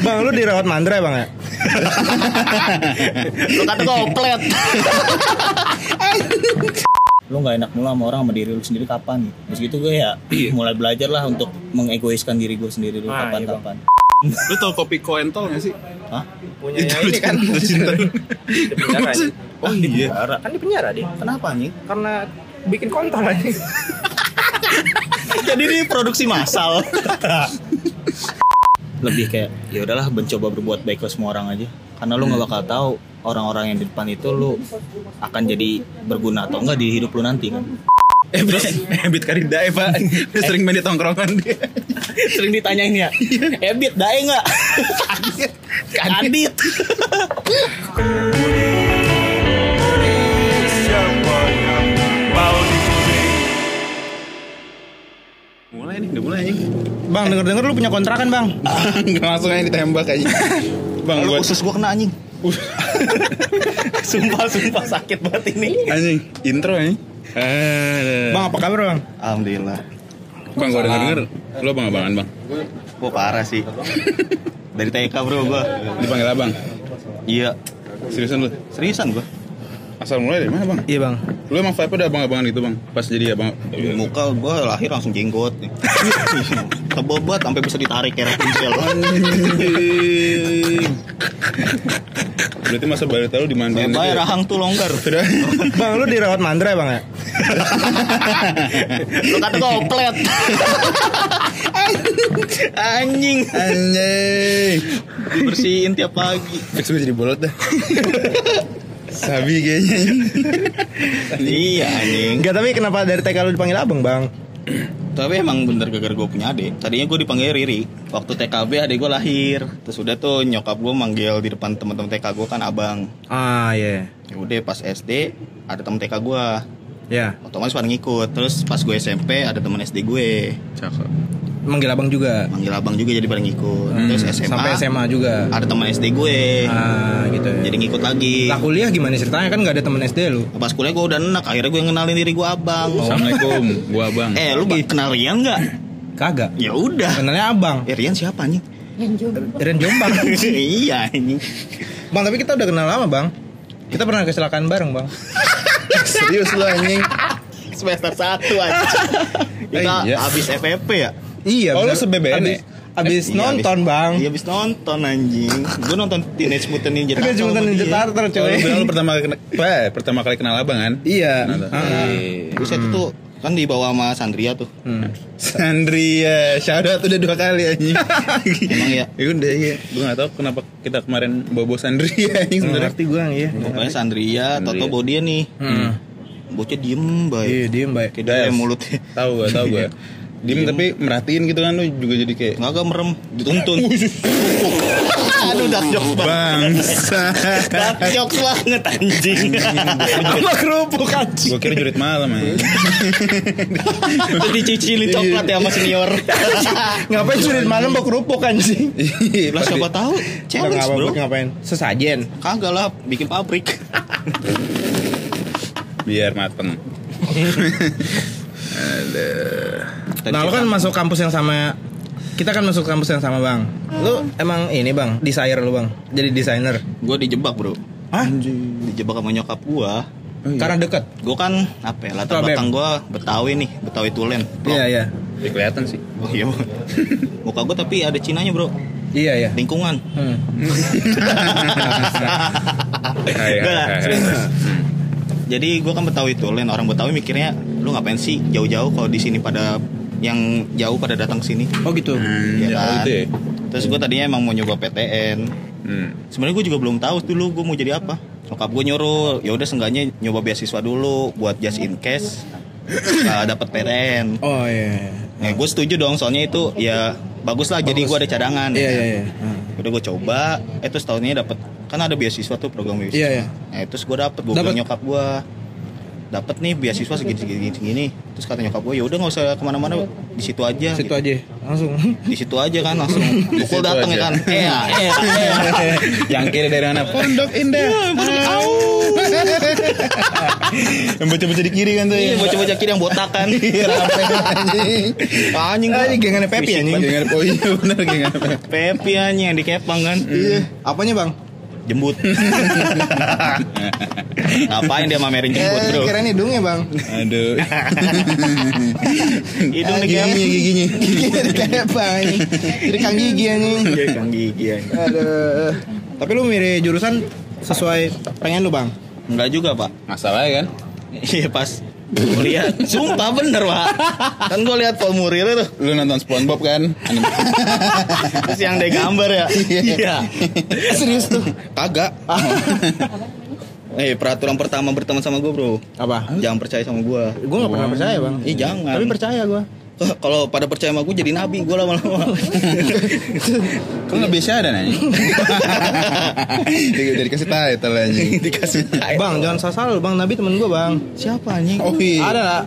Bang, lu dirawat mandra ya, Bang ya? Lu kata koplet. lu nggak enak mulu sama orang sama diri lu sendiri kapan gitu terus gitu gue ya mulai belajar lah untuk mengegoiskan diri gue sendiri dulu Ah, iya, kapan-kapan Lu tau kopi koentol gak sih? Hah? Punya ini kan cinta. di penjara. Oh iya. Kan di penjara dia. Kenapa nih? Karena bikin kontol aja. Jadi ini produksi massal. Lebih kayak ya udahlah mencoba berbuat baik ke semua orang aja. Karena lu nggak bakal tahu orang-orang yang di depan itu lu akan jadi berguna atau enggak di hidup lu nanti kan. Eh, terus Ebit Karida eh, Pak. Dia sering main di tongkrongan dia. Sering ditanyain ya, Ebit dae nggak? Kadit. Mulai nih, udah mulai anjing. Bang, denger-denger lu punya kontrakan, Bang. Enggak langsung aja ditembak aja. Bang, Lu gua usus gua kena anjing. sumpah sumpah sakit banget ini. anjing intro anjing. Eh, Bang, apa kabar, Bang? Alhamdulillah. Bang, gua denger-denger lu abang-abangan, Bang. Gua parah sih. Dari TK bro gua. Dipanggil abang. Iya, Seriusan lu? seriusan gua. Asal mulai dari mana, Bang? Iya, Bang. Lu emang vibe udah abang-abangan gitu, Bang? Pas jadi abang. Muka gua lahir langsung jenggot. Tebel banget sampai bisa ditarik kayak. Anjing. Berarti masa balita lu dimandiin Bayar rahang tuh longgar. Bang, lu dirawat mandra ya, Bang ya? Lu kata koplet. Anjing. Anjing. Dibersihin tiap pagi. Fix gue jadi bolot dah. Sabi kayaknya. Iya anjing. Enggak, tapi kenapa dari TK lu dipanggil Abang, Bang? Tapi emang bener gara-gara gue punya adik Tadinya gue dipanggil Riri Waktu TKB adik gue lahir Terus udah tuh nyokap gue manggil di depan teman-teman TK gue kan abang Ah, iya. ya udah pas SD ada temen TK gue Ya, otomatis pada ngikut terus pas gue SMP ada temen SD gue Cakep. Manggil Abang juga. manggil abang juga jadi pada ngikut terus SMA Sampai SMA juga. ada temen SD gue Ah, gitu ya. jadi ngikut lagi Lah kuliah gimana ceritanya kan nggak ada temen SD lu? pas kuliah gue udah enak akhirnya gue ngenalin diri gue abang Assalamualaikum, gua abang. eh lu kenal Rian nggak Kagak. ya udah Kenalnya Abang. eh Rian siapa nih Ren Jombang. iya ini bang, tapi kita udah kenal lama, Bang. Kita pernah kecelakaan bareng, Bang. Serius lu anjing. semester satu aja kita iya. habis FFP ya Iya, Oh, lu bener. se-BBN Abis, abis Iya, nonton, abis- Bang. iya habis nonton anjing gue nonton Teenage Mutant Ninja Turtles cuma sama Ninja dia. Turtle, Oh, coy. lu lu pertama kali kenal, eh, pertama kali kenal abang kan? Iya. Kenal. Ah. Terus itu tuh kan dibawa sama Sandria tuh. Hmm. Sandria, shout out udah dua kali anjing. Emang ya. Ya udah iya. Gue gak tau kenapa kita kemarin bobo Sandria anjing sebenarnya. ngerti gue ya. Pokoknya Sandria, Toto bawa dia nih. Hmm. Bocah diem baik. Iya, diem baik. Kayak mulutnya. Tahu gue, tahu gue. Diem tapi merhatiin gitu kan lu juga jadi kayak Nggak agak merem, dituntun. Aduh, dark jokes banget. bangsa. Dark jokes banget anjing. Sama kerupuk anjing. gue kira jurit malam ya. Dicicilin coklat ya sama senior. Ngapain sulit malam bawa kerupuk anjing? Lah siapa tahu? Challenge Nggak bro. ngapain? Sesajen. Kagak lah, bikin pabrik. Biar mateng. Nah, lu kan masuk kampus yang sama kita kan masuk kampus yang sama, Bang. Lu emang ini, Bang, desainer lu, Bang. Jadi desainer. Gue dijebak bro. Hah? Dijebak sama nyokap gua. Karena deket. Gue kan apa ya latar belakang gue Betawi nih, Betawi Tulen. Bro. Iya, iya. Ya, kelihatan sih. Oh iya. Muka gue tapi ada Cinanya bro. Iya, iya. Lingkungan. Hmm. Hai, hai. serius. Jadi gue kan Betawi Tulen. Orang Betawi mikirnya lu ngapain sih jauh-jauh kalau di sini pada yang jauh pada datang ke sini. Oh gitu. Hmm, Iya ya, kan? itu ya. Terus gue tadinya emang mau nyoba PTN. Hmm. Sebenarnya gue juga belum tahu dulu gue mau jadi apa. Nyokap gue nyuruh, ya udah seenggaknya nyoba beasiswa dulu buat just in case uh, dapat PTN. Oh iya. Nah, gue setuju dong soalnya itu ya bagus lah jadi gue ada cadangan. Iya, ya iya, kan? iya. Hmm. Udah gue coba, eh terus tahunnya dapat kan ada beasiswa tuh program beasiswa. Iya, iya. Nah, terus gue dapet, gue bilang nyokap gue dapat nih beasiswa segini segini segini. Terus kata nyokap gue ya udah nggak usah ke mana-mana di situ aja. Situ gitu. aja. Langsung. Di situ aja kan langsung. Pukul datang ya kan. Eh. Yang kiri dari mana? Pondok Indah. Au. Yang baca-baca di kiri kan tuh Iya ya. bocah-bocah kiri yang botakan. Iya, rapi anjing. Anjing Ah, ini gengannya Pepi anjing. Gengan oh iya benar gengan. Pepi anjing yang dikepang kan. Iya. Apanya bang? Jembut. Ngapain dia mamerin jembut, Eh, Bro? keren hidungnya bang. Aduh. Hidung dikepang. Giginya giginya. Giginya kayak bang. Jadi kang gigi anjing. Iya, Kang gigi anjing. Aduh. Tapi lu milih jurusan sesuai pengen lu bang. Enggak juga, Pak. Masalah kan? Iya, pas Gua lihat, sumpah bener pak Kan gue lihat formulirnya tuh Lu nonton SpongeBob kan? Terus yang dia gambar ya? Iya. Serius tuh? Kagak. Eh peraturan pertama berteman sama gue bro. Apa? Jangan percaya sama gue Gue gak pernah percaya bang. Ih jangan. Tapi percaya gue. Kalau pada percaya sama gue jadi nabi gue lama-lama Kan nggak biasa ada nanya. Udah dikasih title anjing. Dikasih tahu. Bang jangan salah lu bang. Nabi temen gue bang. Siapa anjing? Oh iya. Ada lah.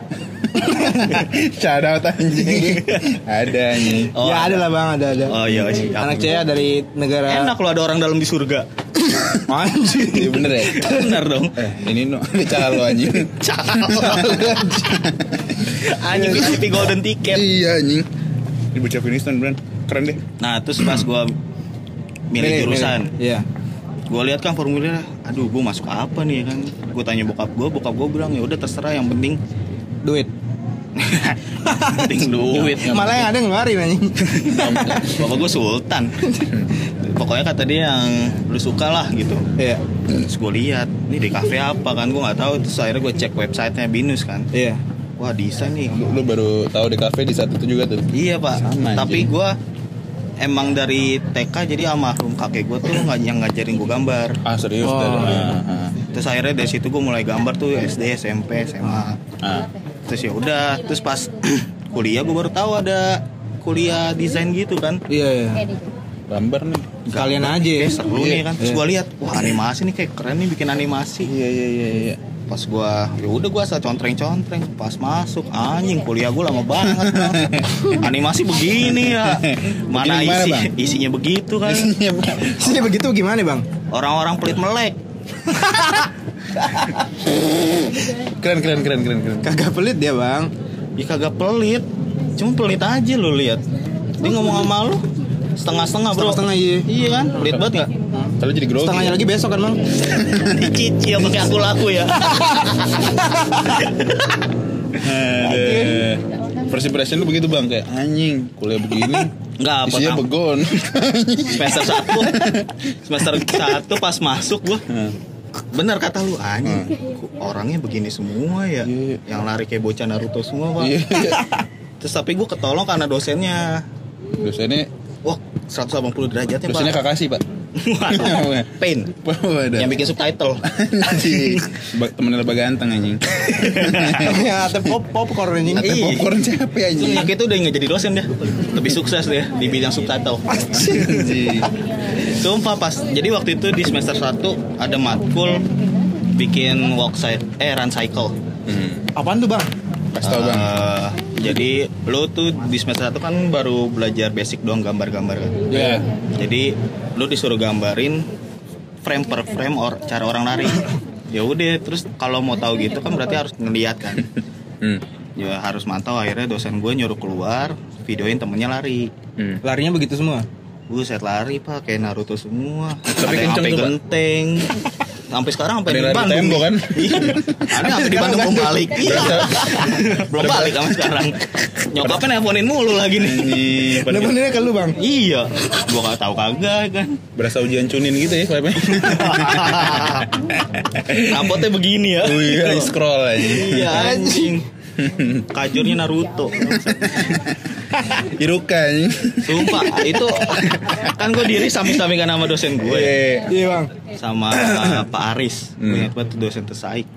Shout out anjing. Ada anjing. Oh, ya ada lah bang. Ada ada. Oh iya siap. Anak cewek dari negara. Enak kalau ada orang dalam di surga Anjing. Iya bener ya? Bener dong Eh, ini no, ada calo anjing. Anjing VIP golden ticket Iya anjing. Ini bocah Afghanistan beneran. Keren deh. Nah terus pas gue milih jurusan Iya. gue lihat kan formulirnya aduh gue masuk apa nih kan gue tanya bokap gue bokap gue bilang ya udah terserah yang penting Duit. penting duit Malah yang ada ngeluarin anjing. bapak gue sultan. Pokoknya kata dia yang lu suka lah gitu. Iya. terus gue lihat ini di kafe apa kan? Gue nggak tahu. Terus akhirnya gue cek websitenya binus kan. Iya. wah desain nih. Lu, lu baru tahu di kafe di saat itu juga tuh. iya pak. Sama, tapi gue emang dari TK jadi almarhum kakek gue tuh nggak yang ngajarin gue gambar. Ah serius? Oh, dari. ah, terus akhirnya dari situ gue mulai gambar tuh SD SMP SMA. Ah. Terus ya udah terus pas kuliah gue baru tahu ada kuliah desain gitu kan Iya iya. Gambar nih. Sekalian aja. kayak seru nih kan terus Iya. gue lihat wah animasi nih kayak keren nih bikin animasi Iya iya iya iya. pas gue ya udah gue asal contreng contreng pas masuk anjing kuliah gue lama banget Bang. animasi begini ya mana Begini isi Bang? isinya begitu kan Sini begitu gimana bang? orang-orang pelit melek keren keren keren keren keren. Kagak pelit dia bang. ya kagak pelit cuma pelit aja lo lihat dia ngomong sama lu setengah-setengah bro Setengah-setengah, iya. iya kan pelit banget gak Kalau jadi grogi. Setengahnya lagi besok kan bang. dicicil pakai aku laku ya. First impression lu begitu bang kayak anjing kuliah begini. Nggak, Isinya pertama- begon. semester satu semester satu pas masuk gua bener kata lu anjing kok orangnya begini semua ya Iya. yang lari kayak bocah Naruto semua pak Iya. terus tapi gua ketolong karena dosennya Dosennya wah 180 derajatnya dosennya pak kakasi pak. Waduh, pain Waduh. yang bikin subtitle Temennya lebih ganteng anjing. Ya, tapi pop popcorn anjing. Ate Iya. popcorn siapa ya anjing? Yang itu udah nggak jadi dosen dia lebih sukses dia di bidang subtitle Anjing. Sumpah pas Jadi waktu itu di semester 1 Ada matkul Bikin walk side Eh run cycle Hmm. Apaan tuh bang? Kasih tau bang. Eh, Jadi Lu tuh di semester 1 kan Baru belajar basic doang Gambar-gambar kan Ya. Jadi Lu disuruh gambarin Frame per frame or, Cara orang lari ya udah terus kalau mau tahu gitu kan berarti harus ngeliat kan Hmm. ya harus mantau akhirnya dosen gue nyuruh keluar videoin temennya lari Hmm. Larinya begitu semua. Buset lari pak kayak Naruto semua. Tapi Ada yang kenceng sampai genteng. Sampai sekarang sampai di Bandung. tembok, kan? Iya. Ada sampai di Bandung belum balik. Iya. belum balik sampai sekarang. Nyokapnya nelponin mulu lagi nih. Benernya ke lu bang. Iya. Gua gak tahu kagak kan. berasa ujian cunin gitu ya vibe Rapotnya begini ya. Oh iya, scroll aja. Iya anjing. Kajurnya Naruto. Iruka anjing. Sumpah itu kan gue diri samping-sampingan sama dosen gue. ya. Iya. Iya bang. sama uh, Pak Aris Hmm. gue ingat banget tuh dosen tersaik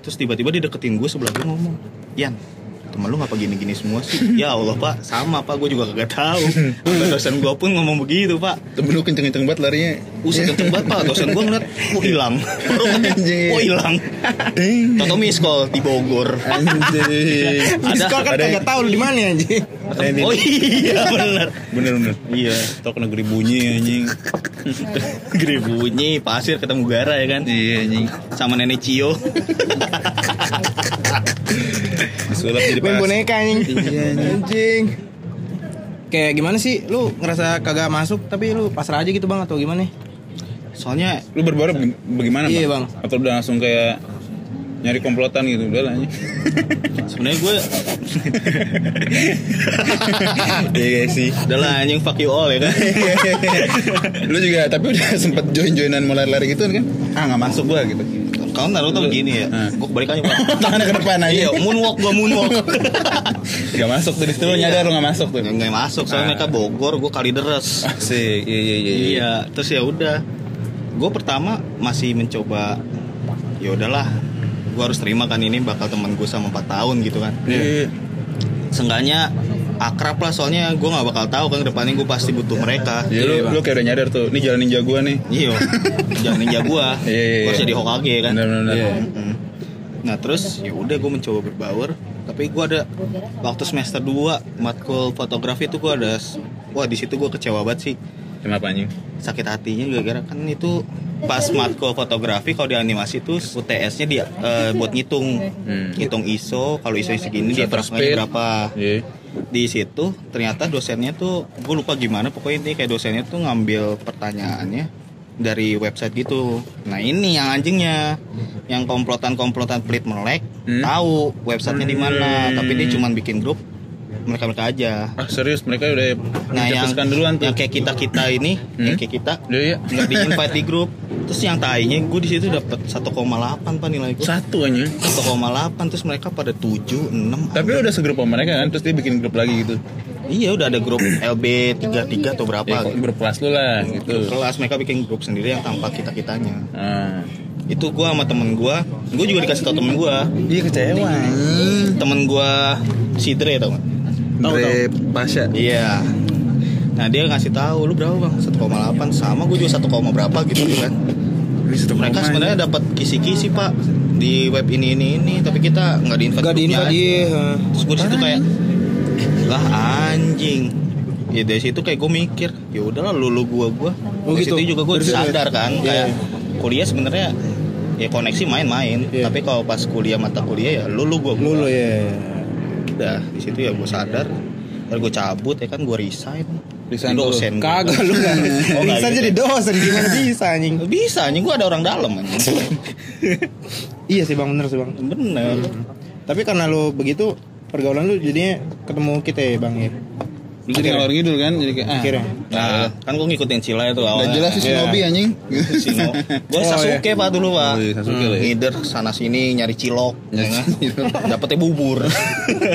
terus tiba-tiba dia deketin gue sebelah gue ngomong Yan temen lu ngapa gini-gini semua sih ya Allah pak sama pak gue juga kagak tahu dosen gue pun ngomong begitu pak Temen lu kenceng-kenceng banget larinya. Uset kenceng banget pak dosen gue ngeliat kok hilang baru kok hilang Toto miss call di Bogor Anjing. Kan kagak tahu lu di mana anjing. Oh iya bener Bener bener. iya Tok negeri bunyi anjing. Gede bunyi, pasir ketemu gara ya kan. Iya anjing. Sama nenek Cio. Disulap jadi Main pas. boneka anjing. Iya, anjing. Anjing. Kayak gimana sih? Lu ngerasa kagak masuk tapi lu pasrah aja gitu bang atau gimana? Soalnya Lu berbaur baga- bagaimana Iya, Bang. Atau udah langsung kayak nyari komplotan gitu udah lah anjing. sebenarnya gue Iya sih. udah lah anjing fuck you all ya kan. Lu juga tapi udah sempet join-joinan mulai lari gitu kan? Ah nggak masuk gua gitu. Taruh tuh gini ya. Nah. Gue balik aja. Tangannya ke depan aja. Iya, moonwalk gue moonwalk. Gak masuk tuh di situ nyadar lu gak masuk tuh. Nggak masuk, soalnya mereka Bogor, gue kali deres. Asik. Iya iya iya. Iya, terus ya udah. Gue pertama masih mencoba. Ya udahlah, gue harus terima kan ini bakal temen gue sama 4 tahun gitu kan. Iya. Seenggaknya akrab lah soalnya gue nggak bakal tahu kan depannya gue pasti butuh mereka. Iya lu, lu kayak udah nyadar tuh, ini jalan ninja gua nih. Iya, jangan ninja gue. Gue harus jadi Hokage kan. Benar. benar. Iya. Mm. Nah terus ya udah gue mencoba berbaur tapi gue ada waktu semester 2 matkul fotografi itu gue ada wah di situ gue kecewa banget sih Kenapa anjing? sakit hatinya gara-gara kan itu pas matkul fotografi kalau di animasi tuh UTS-nya dia eh, buat ngitung Hmm. ngitung ISO kalau ISO segini dia speed. berapa Iya. di situ ternyata dosennya tuh gue lupa gimana pokoknya ini kayak dosennya tuh ngambil pertanyaannya dari website gitu nah ini yang anjingnya yang komplotan-komplotan pelit melek Hmm. tahu websitenya di mana tapi dia cuman bikin grup mereka mereka aja Ah serius mereka udah nah yang, duluan tuh. yang kayak kita kita ini yang kayak kita Iya iya. nggak di invite di grup terus yang tainya gue di situ dapat 1,8 pak nilai gue Satu anjing. 1,8 terus mereka pada 7 6 Tapi udah segrup sama mereka kan, terus dia bikin grup lagi gitu. iya udah ada grup LB 33 atau berapa Ya, gitu. grup kelas lu lah gitu. kelas mereka bikin grup sendiri yang tanpa kita kitanya Ah. itu gua sama temen gua gua juga dikasih tau temen gua Iya kecewa. temen gua si Dre tau gak Dre Pasha. iya nah dia ngasih tahu lu berapa bang 1,8 sama gua juga 1, berapa gitu kan mereka sebenarnya dapat kisi-kisi pak di web ini ini ini tapi kita nggak di invite Gak di grupnya invite aja. iya. terus gue situ kayak lah anjing ya dari situ kayak gue mikir ya udahlah lulu gua gua Oh, dari gitu. situ juga gue ya? sadar kan Iya. kayak kuliah sebenarnya ya koneksi main-main Iya. tapi kalau pas kuliah mata kuliah ya lulu gua Lulu ya. Udah di situ ya gue sadar Lalu gue cabut ya kan gue resign Resign dosen. Kagak lu kan. Oh, Bisa gitu. jadi dosen gimana bisa anjing. bisa anjing gue ada orang dalam anjing Iya sih bang bener sih bang. bener Tapi karena lu begitu pergaulan lu jadinya ketemu kita ya bang ya. Lu jadi ngalor ngidul kan, jadi kayak ah. Akhirnya. nah kan gue ngikutin Cila itu Udah awalnya jelas sih Iya. Shinobi anjing. Sino. Gue Oh, Sasuke pak dulu pak. Oh, iya, Sasuke lah ya. Ngider sana sini nyari cilok, ya kan? Dapetnya bubur,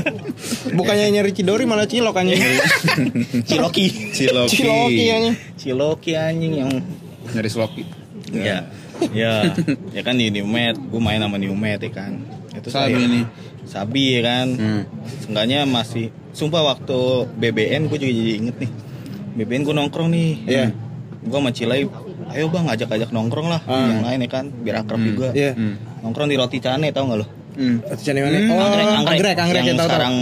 Bukannya nyari Cidori malah cilok anjing. ciloki, Ciloki. Ciloki anjing. ciloki anjing yang, Nyari sloki. ya, ya, ya kan di Newmed, gue main sama Newmed ya kan. Itu saya- nih. Sabi ya kan. Hmm. Seenggaknya masih, sumpah waktu BBN gue juga jadi inget nih. BBN gue nongkrong nih. Iya. Gue sama Cilai, ayo bang ajak-ajak nongkrong lah, Ah. yang lain ya kan, biar akrab juga. Iya. Hmm. Nongkrong di roti cane tau gak lo? Hmm. Mana? Hmm, Oh, anggrek, anggrek yang yang tahu tahu. sekarang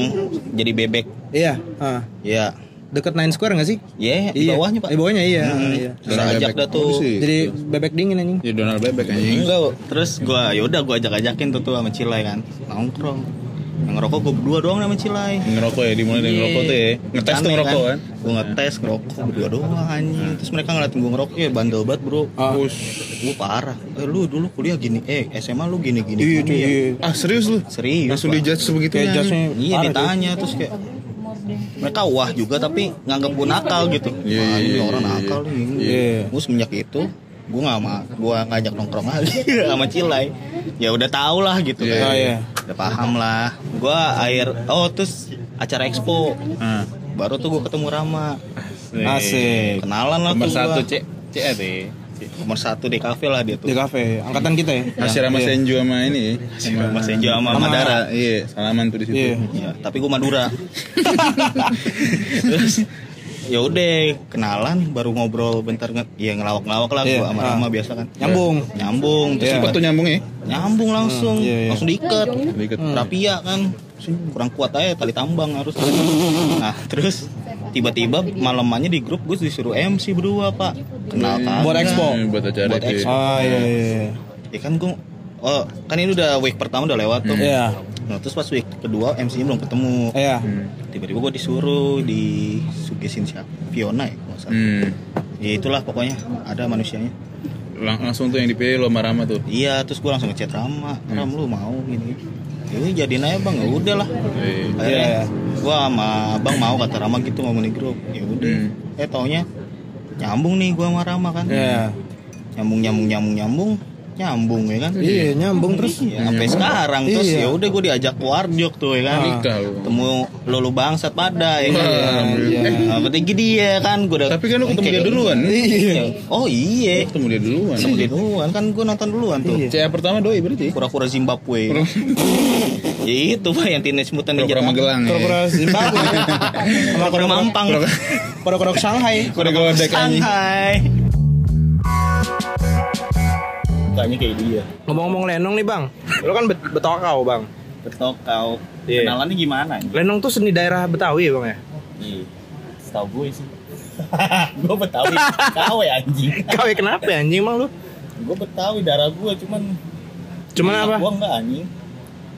jadi bebek. Iya. Ah. Ya, Deket Nine Square nggak sih? ya di Iya. bawahnya pak. Di bawahnya iya. Hmm. iya. Terus ajak dah tuh. Sih. Jadi bebek dingin anjing. Ya Donald Bebek anjing. Enggak, terus gua yaudah gua ajak-ajakin tuh tuh sama Cilai kan nongkrong. Yang ngerokok gua berdua doang sama Cilai. Ngerokok ya, dimulai dari ngerokok tuh ya. Ngetes tuh Aneh ngerokok kan. Gua ngetes ngerokok berdua doang anjing. Terus mereka ngeliatin gua ngerokok ya bandel banget bro. Ah. Gua parah. Eh lu dulu kuliah gini, eh SMA lu gini gini. Iya, ya. iya. Ah serius lu? Serius. Langsung dijudge. Kayak jasnya Iya ditanya terus kayak mereka wah juga tapi nganggap gue nakal gitu. Iya, Wah, iya, ini iya, orang iya. nakal nih. Iya. Gue semenjak itu gue nggak ma gue ngajak nongkrong lagi sama Cilai. Ya udah tau lah gitu Iya, kan. Oh, iya. Udah paham lah. Gue air oh terus acara expo Ah. baru tuh gue ketemu Rama. Asik. Kenalan lah Nomor tuh satu gua. C C deh. Nomor satu di kafe lah dia tuh. Di kafe, angkatan kita ya. Masih sama Iya. Senju sama ini. Sama Enjo sama Sama- Madara. Iya, salaman tuh di situ. Iya. Iya, tapi gue Madura. Terus ya udah kenalan baru ngobrol bentar nge ya ngelawak-ngelawak lah Iya, gua sama. Rama biasa kan Nyambung. nyambung terus Iya. Cepet tuh nyambung ya. nyambung langsung Iya, iya. langsung diikat Diikat. rapia kan kurang kuat aja tali tambang harus nah terus tiba-tiba malamannya di grup gue disuruh MC berdua pak kenal kagak Buat expo. Hmm, buat acara Buat itu. expo. Oh iya iya. ya kan gue oh kan ini udah week pertama udah lewat tuh Iya. Nah terus pas week kedua MC-nya belum ketemu Iya. tiba-tiba gue disuruh di sugesin siapa Fiona ya kalau salah. Hmm. ya itulah pokoknya ada manusianya Lang- langsung tuh yang dipilih lo sama Rama tuh. iya terus gue langsung ngechat Rama Ram lu mau gini ini jadiin aja bang ya udah lah Iya. akhirnya Iya. gue sama abang mau kata Rama gitu ngomong di grup ya udah Hmm. eh taunya nyambung nih gue sama Rama kan Iya. nyambung nyambung nyambung nyambung nyambung ya kan Iya, nyambung terus. Iya, sampai sekarang terus Iya. ya udah gue diajak Warjok tuh ya kan Nikah temu lulu bangsat pada ya kan Iya. Nah, berarti dia kan gue udah Tapi kan lu ketemu dia duluan. Iya. oh iya Ketemu dia duluan. ketemu dia duluan kan gue nonton duluan tuh Iya. CA pertama doi berarti. pura-pura Zimbabwe ya itu pak yang Teenage Mutant Ninja Pura-pura Magelang. ya. Pura-pura Zimbabwe. sama pura Mampang Pura-pura Shanghai. Anjing. Shanghai Mukanya kayak dia Ngomong-ngomong Lenong nih bang, lo kan bet Betokau bang. Betokau Iya. Kenalannya gimana? Lenong tuh seni daerah Betawi ya bang ya? Iya Setahu gue sih Gue Betawi Kawe anjing Kau ya kenapa ya anjing bang lu? Gue Betawi darah gue cuman Cuman apa? Gue enggak anjing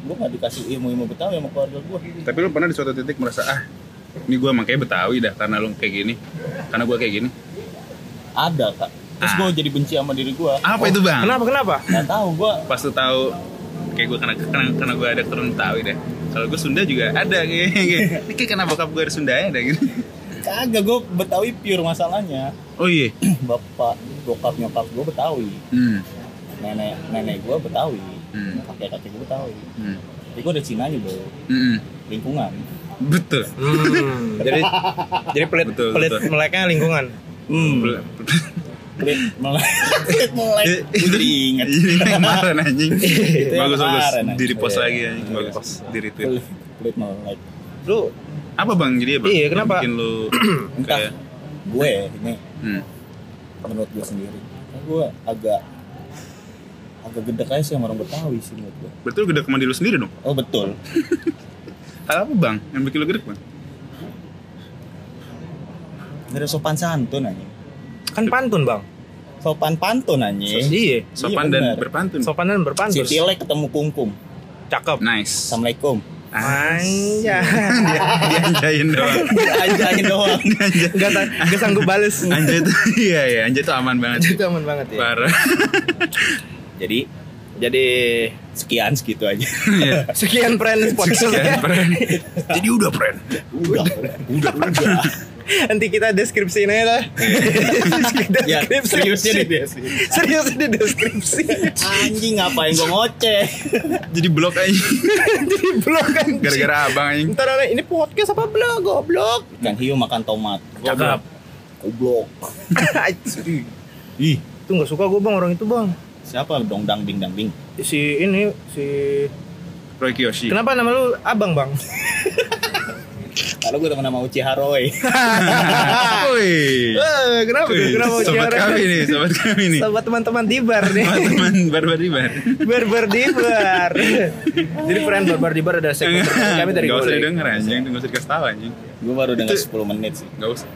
Gue gak dikasih ilmu-ilmu Betawi sama keluarga gue Tapi lu pernah di suatu titik merasa ah ini gue makanya Betawi dah karena lu kayak gini. Karena gue kayak gini. Ada kak Terus Ah. gue jadi benci sama diri gue Apa itu bang? Kenapa kenapa? Gak tahu gue Pas lu tahu kayak gue karena karena, karena gue ada keturunan Betawi deh. Kalau gue Sunda juga ada kayak kayak ini kayak karena bokap gue ada Sunda ya ada gitu. Kagak gue Betawi pure masalahnya Oh iya. Bapak Bokap nyokap gue Betawi Hmm. Nenek nenek gue Betawi Hmm. Kakek kakek gue Betawi Hmm. Tapi gue ada Cinanya bro Hmm. Lingkungan Betul. Hmm, jadi jadi pelit Betul, pelit betul. meleknya lingkungan. Hmm Bel- Pelit melek Pelit melek Gue jadi inget Ini kemarin anjing. Bagus bagus. kemarin, anjing. Di repost Iya. lagi anjing bagus. Di retweet. Pelit Pelit melek Lu Apa bang jadi bang? Iya, kenapa? Yang Bikin lu Entah kayak Gue ini hmm. menurut gue sendiri gue agak agak gede aja sih sama orang Betawi sih menurut gue lu gede kemandi lu sendiri dong? oh betul Hal apa bang? Yang bikin lu gede bang? Gak ada sopan santun aja kan pantun bang. sopan pantun aja Iya. Sopan Iya, dan benar. berpantun. Sopan dan si berpantun. Tilek ketemu kungkum Cakep. Nice. assalamualaikum Anjay. Dianjain doang. ajain doang Gak, ta- gak sanggup bales. Anjay tuh iya ya, anjay tuh aman banget. Itu aman banget ya. Parah. jadi jadi sekian segitu aja Iya. Sekian friends podcast. Sekian, friend. Jadi udah friend. udah udah udah Nanti kita deskripsiin aja lah. ya Deskripsi. seriusnya di deskripsi. Serius di deskripsi. anjing ngapain gue ngoceh Jadi blok aja. Jadi blog kan. Gara-gara abang aja. Ntar ini podcast apa blog? Goblok. ikan hiu makan tomat Cakep. goblok ih itu nggak suka gue bang orang itu bang. siapa dong dang ding dang ding Si ini si. Roy Kiyoshi. Kenapa nama lu abang bang? kalau gue temen sama Uchiha Roy Woi. Eh, kenapa tuh? Kenapa Sobat Ciara? kami nih, sobat kami nih. Sobat teman-teman di bar nih. Teman barbar di bar. Barbar di bar. Jadi friend barbar di bar ada segmen kami dari Gak usah didengar anjing, gak usah dikasih tahu anjing. gue baru dengar 10 menit sih Gak usah.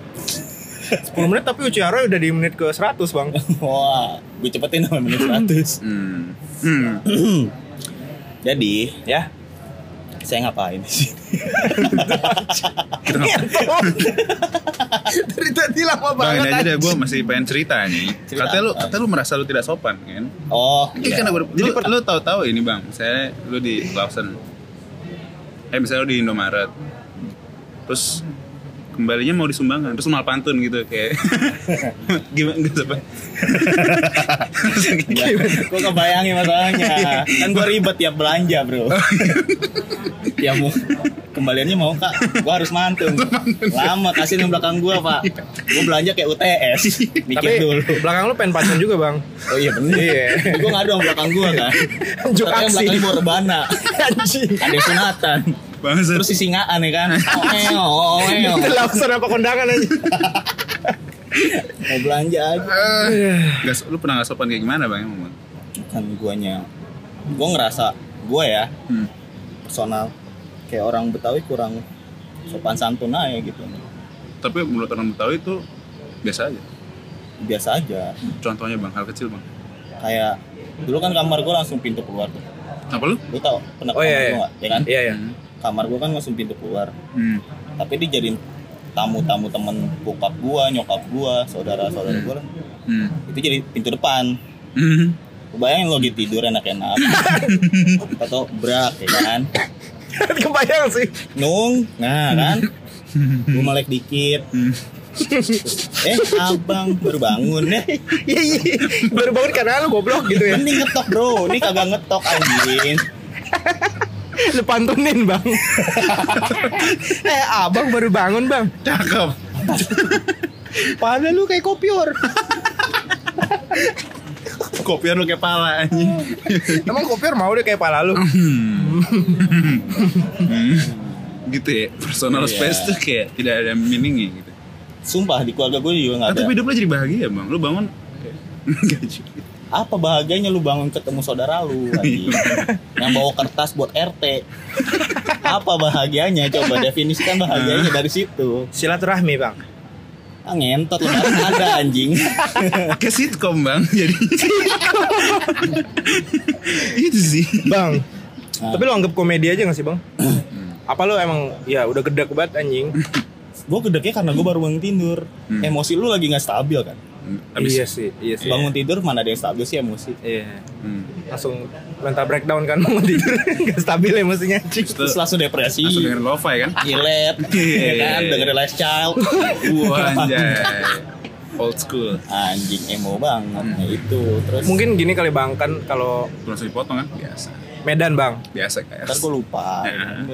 10 menit tapi Uchiha udah di menit ke 100 bang. wah gue cepetin sampai menit 100 Hmm. Hmm. jadi Ya. Saya ngapain di sini Dari tadi lama Bang, ini banget. aja deh, gue masih pengen cerita nih. Cerita Katanya lu, katanya lu merasa lu tidak sopan, kan? oh Iya iya. kan ber- lu, lu tahu-tahu ini bang, saya lu di Lawson, eh misalnya lu di Indomaret, terus kembalinya mau disumbangan, terus malah pantun gitu kayak gimana gitu apa? gue kebayangin masalahnya. Kan gue ribet tiap belanja bro. Tiap mau kembaliannya mau kak gue harus mantun. Lama kasih yang belakang gue pak. Gue belanja kayak UTS mikir Tapi dulu. belakang lu pengen pancen juga bang. oh iya bener. Iya. gue ngadu sama belakang gue kan. Katanya aksi. belakangnya mau rebana. Ada sunatan Bangsat. terus sisingaan ya kan oh eo oh eo Langsung apa kondangan aja. mau belanja aja Gak, lu pernah gak sopan kayak gimana bang kan guanya gua ngerasa gua ya Hmm. personal kayak orang Betawi kurang sopan santun aja gitu Tapi menurut orang Betawi itu biasa aja. biasa aja Contohnya bang, hal kecil bang. kayak dulu kan kamar gua langsung pintu keluar tuh Apa lu? lu tau pernah Oh, iya, kamar iya. gua ya kan Iya ya. Kamar gua kan langsung pintu keluar Hmm. tapi dijadiin tamu-tamu temen bokap gua nyokap gua saudara-saudara gua lah Hmm. itu jadi pintu depan Hmm. Bayangin lo lagi tidur enak-enak atau brak ya kan Kebayang sih. nung nah kan gua melek dikit eh abang baru bangun ya Iya iya. Baru bangun karena lu goblok gitu ya. mending ngetok bro ini kagak ngetok anjing Lu pantunin bang. eh abang baru bangun bang. Cakep. Padahal lu kayak kopior. Kopian lu kayak pala anjing. Emang kopior mau deh kayak pala lu. Hmm. gitu ya. Personal Iya. space tuh kayak tidak ada meaningnya gitu. sumpah di keluarga gue juga nggak Ah, ada tapi hidup lu jadi bahagia bang. Lu bangun juga. Apa bahagianya lu bangun ketemu saudara lu anjing? yang bawa kertas buat RT apa bahagianya coba definisikan bahagianya dari situ Silaturahmi bang. ah ngentot ada anjing Kayak sitcom bang. Jadi itu sih. Bang. Nah. Tapi lu anggap komedi aja gak sih bang? Apa lu emang ya udah gede banget anjing? gue gedeknya karena gue baru bangun tidur Hmm. emosi lu lagi nggak stabil kan Abis iya sih, iya sih. bangun tidur mana ada yang stabil sih emosi Iya. hmm. Langsung mental breakdown kan mau tidur Gak stabil emosinya anjing. terus langsung depresi langsung dengerin lo-fi kan? Gilet, Iya. ya kan, dengerin Last Child Wah anjay. Old school. Anjing emo banget, nah itu Terus Mungkin gini kali bang kan kalau Langsung dipotong kan? Biasa. Medan bang, Biasa kayak. Ntar gue lupa Ya.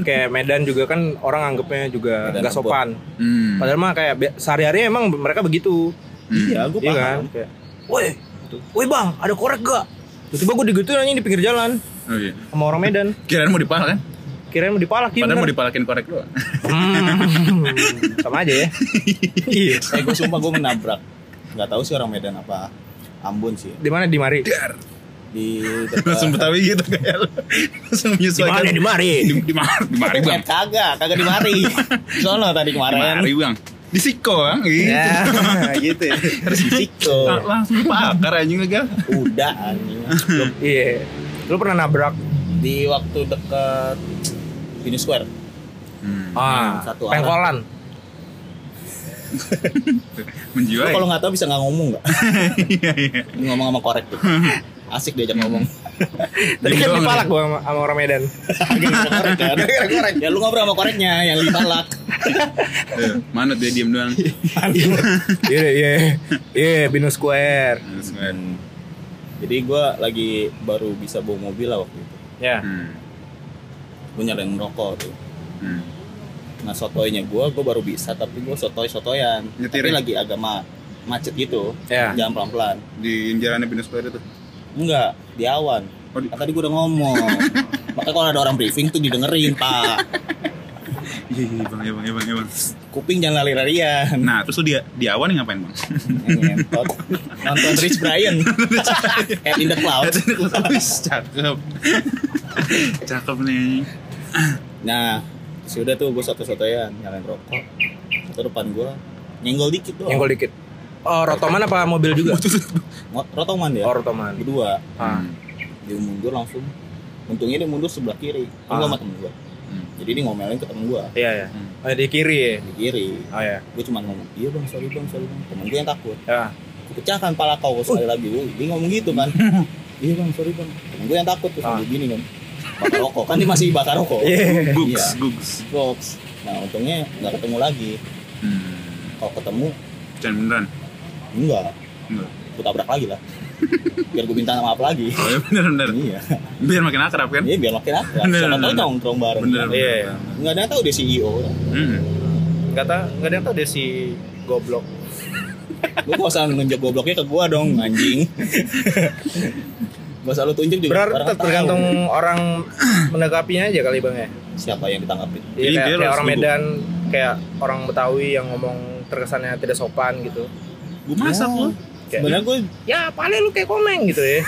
kayak Medan juga kan orang anggapnya juga Medan gak sopan. Hmm. Padahal mah kayak sehari-hari emang mereka begitu. Iya, gue Iya kan? paham Kayak, woi, woi bang, ada korek gak? Tiba-tiba gue digituin anjing di pinggir jalan Oh iya. sama orang Medan. Kirain mau dipala kan? Kirain mau dipalakin. Padahal mau kan? dipalakin korek doang. Hmm, sama aja ya. Iya. Eh gue sumpah gue menabrak Gak tahu sih orang Medan apa Ambon sih Di mana di Mari? Di Langsung dekat Betawi gitu kayak lu. Langsung Di menyesuaikan. mana di Mari? Di, di mari, di mari bang. Eh, kagak, kagak di Mari Sono tadi Di kemarin mari bang. Di Siko bang. Gitu. Ya, gitu ya. Terus di Siko Lang- Langsung dipakar anjing legal. Udah anjing Iya. Lu pernah nabrak? Di waktu deket Venus Square Hmm. Ah, Satu arah. pengkolan. Lu Menjiwai. kalau nggak tahu bisa nggak ngomong nggak? Iya iya. Ngomong sama korek tuh Asik diajak ngomong Tadi kan dipalak gua sama, sama orang Medan. Gara-gara korek kan korek Ya lu ngobrol sama koreknya yang dipalak Iya, Manut dia diem doang. Iya, iya. Iya, Binus Square. Jadi gua lagi baru bisa bawa mobil lah waktu itu Ya. Hmm. Gue nyalain merokok tuh Hmm. Nah sotoynya gue, gue baru bisa tapi gue sotoy-sotoyan Nyetir Tapi lagi agak ma macet gitu Ya. Jalan pelan-pelan Di jalannya Binus Square itu. Enggak, di awan. Oh, di- Kan tadi gue udah ngomong. Makanya kalau ada orang briefing tuh didengerin pak. Iya iya bang, iya bang, iya bang, iya bang. Kuping jangan lari-larian. Nah, terus lu di di awan ngapain bang? Ngentot. Nonton Rich Brian. Head in the Cloud. Wis, cakep. cakep nih. Nah sudah tuh gue soto-sotoyan nyalain rokok. Atau depan gue nyenggol dikit doang. Nyenggol dikit. Oh, rotoman apa mobil juga? Rotoman ya Oh, rotoman. Berdua Ah. Dia mundur langsung Untungnya dia mundur sebelah kiri Kan Ah. gue sama temen gue Hmm. Jadi dia ngomelin ke temen gue Iya, ya. Hmm. Oh, di kiri ya. di kiri Oh, ya. gue cuma ngomong iya bang sorry bang sorry bang temen gue yang takut Ya. pecahkan pala kau sekali lagi Wih, dia ngomong gitu kan iya bang sorry bang temen gue yang takut terus Ah. gini kan bakar rokok kan dia masih bakar rokok Iya. Gugs, Iya. gugs. Box. nah untungnya nggak ketemu lagi Hmm. kalau ketemu Jangan beneran. Enggak Enggak. gue tabrak lagi lah biar gue minta maaf lagi Oh ya bener bener. iya Biar makin akrab kan? iya biar makin akrab Bener, siapa tahu nongkrong bareng Bener. Iya, bener, iya. bener. nggak ada yang tahu dia CEO Hmm. Gak tau, gak ada yang tau dia si goblok. lu gak usah nunjuk gobloknya ke gua dong anjing Gak usah lu tunjuk juga. Berarti orang kan tergantung orang menanggapinya aja kali bang ya. tahu siapa yang ditangkapin. Iya kayak, dia kayak orang. Medan, kayak orang Betawi yang ngomong terkesannya tidak sopan gitu. Gue masak Oh. lo. Sebenarnya gue ya paling lu kayak komeng gitu ya.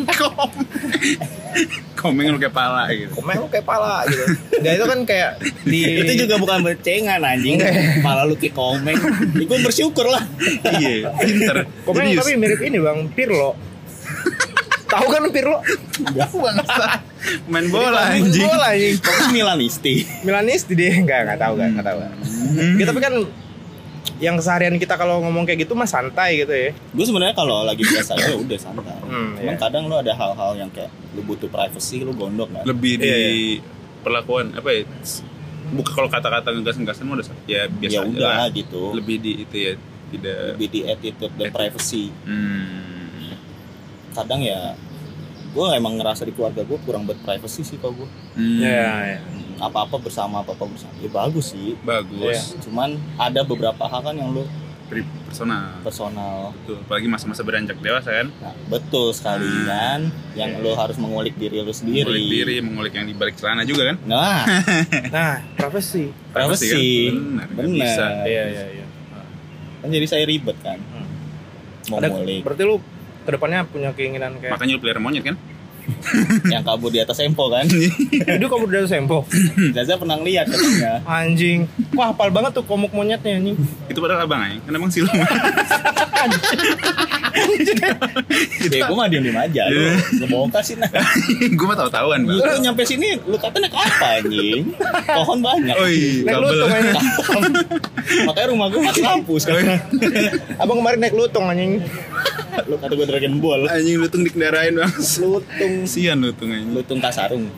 Komeng lu kayak pala gitu. Komeng lu kayak pala gitu. Enggak itu kan kayak di itu juga bukan bercengan anjing. Malah lu kayak komeng. Ya, gue bersyukur lah. iya, pinter. Komeng Jadi, tapi mirip ini bang Pirlo. Tahu kan Pirlo? bangsa. Main bola Main anjing. Bola anjing. Kok Milanisti? Milanisti dia enggak enggak tahu kan, enggak tahu. kan. Ya, tapi kan yang keseharian kita kalau ngomong kayak gitu mah santai gitu ya. Gue sebenarnya kalau lagi biasa ya udah santai. Hmm, Cuman iya. kadang lu ada hal-hal yang kayak lu butuh privacy, lu gondok nggak? Lebih di Iya, perlakuan apa ya? Bukan kalau kata-kata ngegas-ngegasan mah udah ya biasa ya aja udah lah. gitu. Lebih di itu ya tidak Lebih di attitude dan privacy. hmm. Kadang ya gue emang ngerasa di keluarga gue kurang berprivacy sih kalau gue Hmm. Iya, iya. Apa-apa bersama apa-apa bersama ya bagus sih Bagus. cuman ada beberapa hal kan yang lu Personal. personal Tuh, apalagi masa-masa beranjak dewasa kan. nah, betul sekali Hmm. kan yang lu harus mengulik diri lu sendiri Mengulik diri, mengulik yang di balik celana juga kan. nah Nah, privacy. privacy kan? Benar, benar bisa. Iya, iya, iya. kan jadi saya ribet kan Hmm. mau Ada ngulik berarti lu ke depannya punya keinginan kayak Makanya lu pelihara monyet kan? yang kabur di atas empo kan? Itu kamu udah sempo? Zaza pernah lihat katanya. Anjing. Wah hafal banget tuh komuk monyetnya anjing. Itu padahal abang aja. Kan abang siluman. ya gue mah diem diem aja lu. Iya. ngebongkar sih nah gue mah tahu-tahuan bang. lu nyampe sini lu kata naik apa anjing? Pohon banyak. Oh iya, naik lutung anjing. Makanya rumah gue mati lampu sekarang abang kemarin naik lutung anjing lu kata gue Dragon Ball. Anjing lutung dikendarain bang. lutung. Sian lutung anjing. lutung kasarung.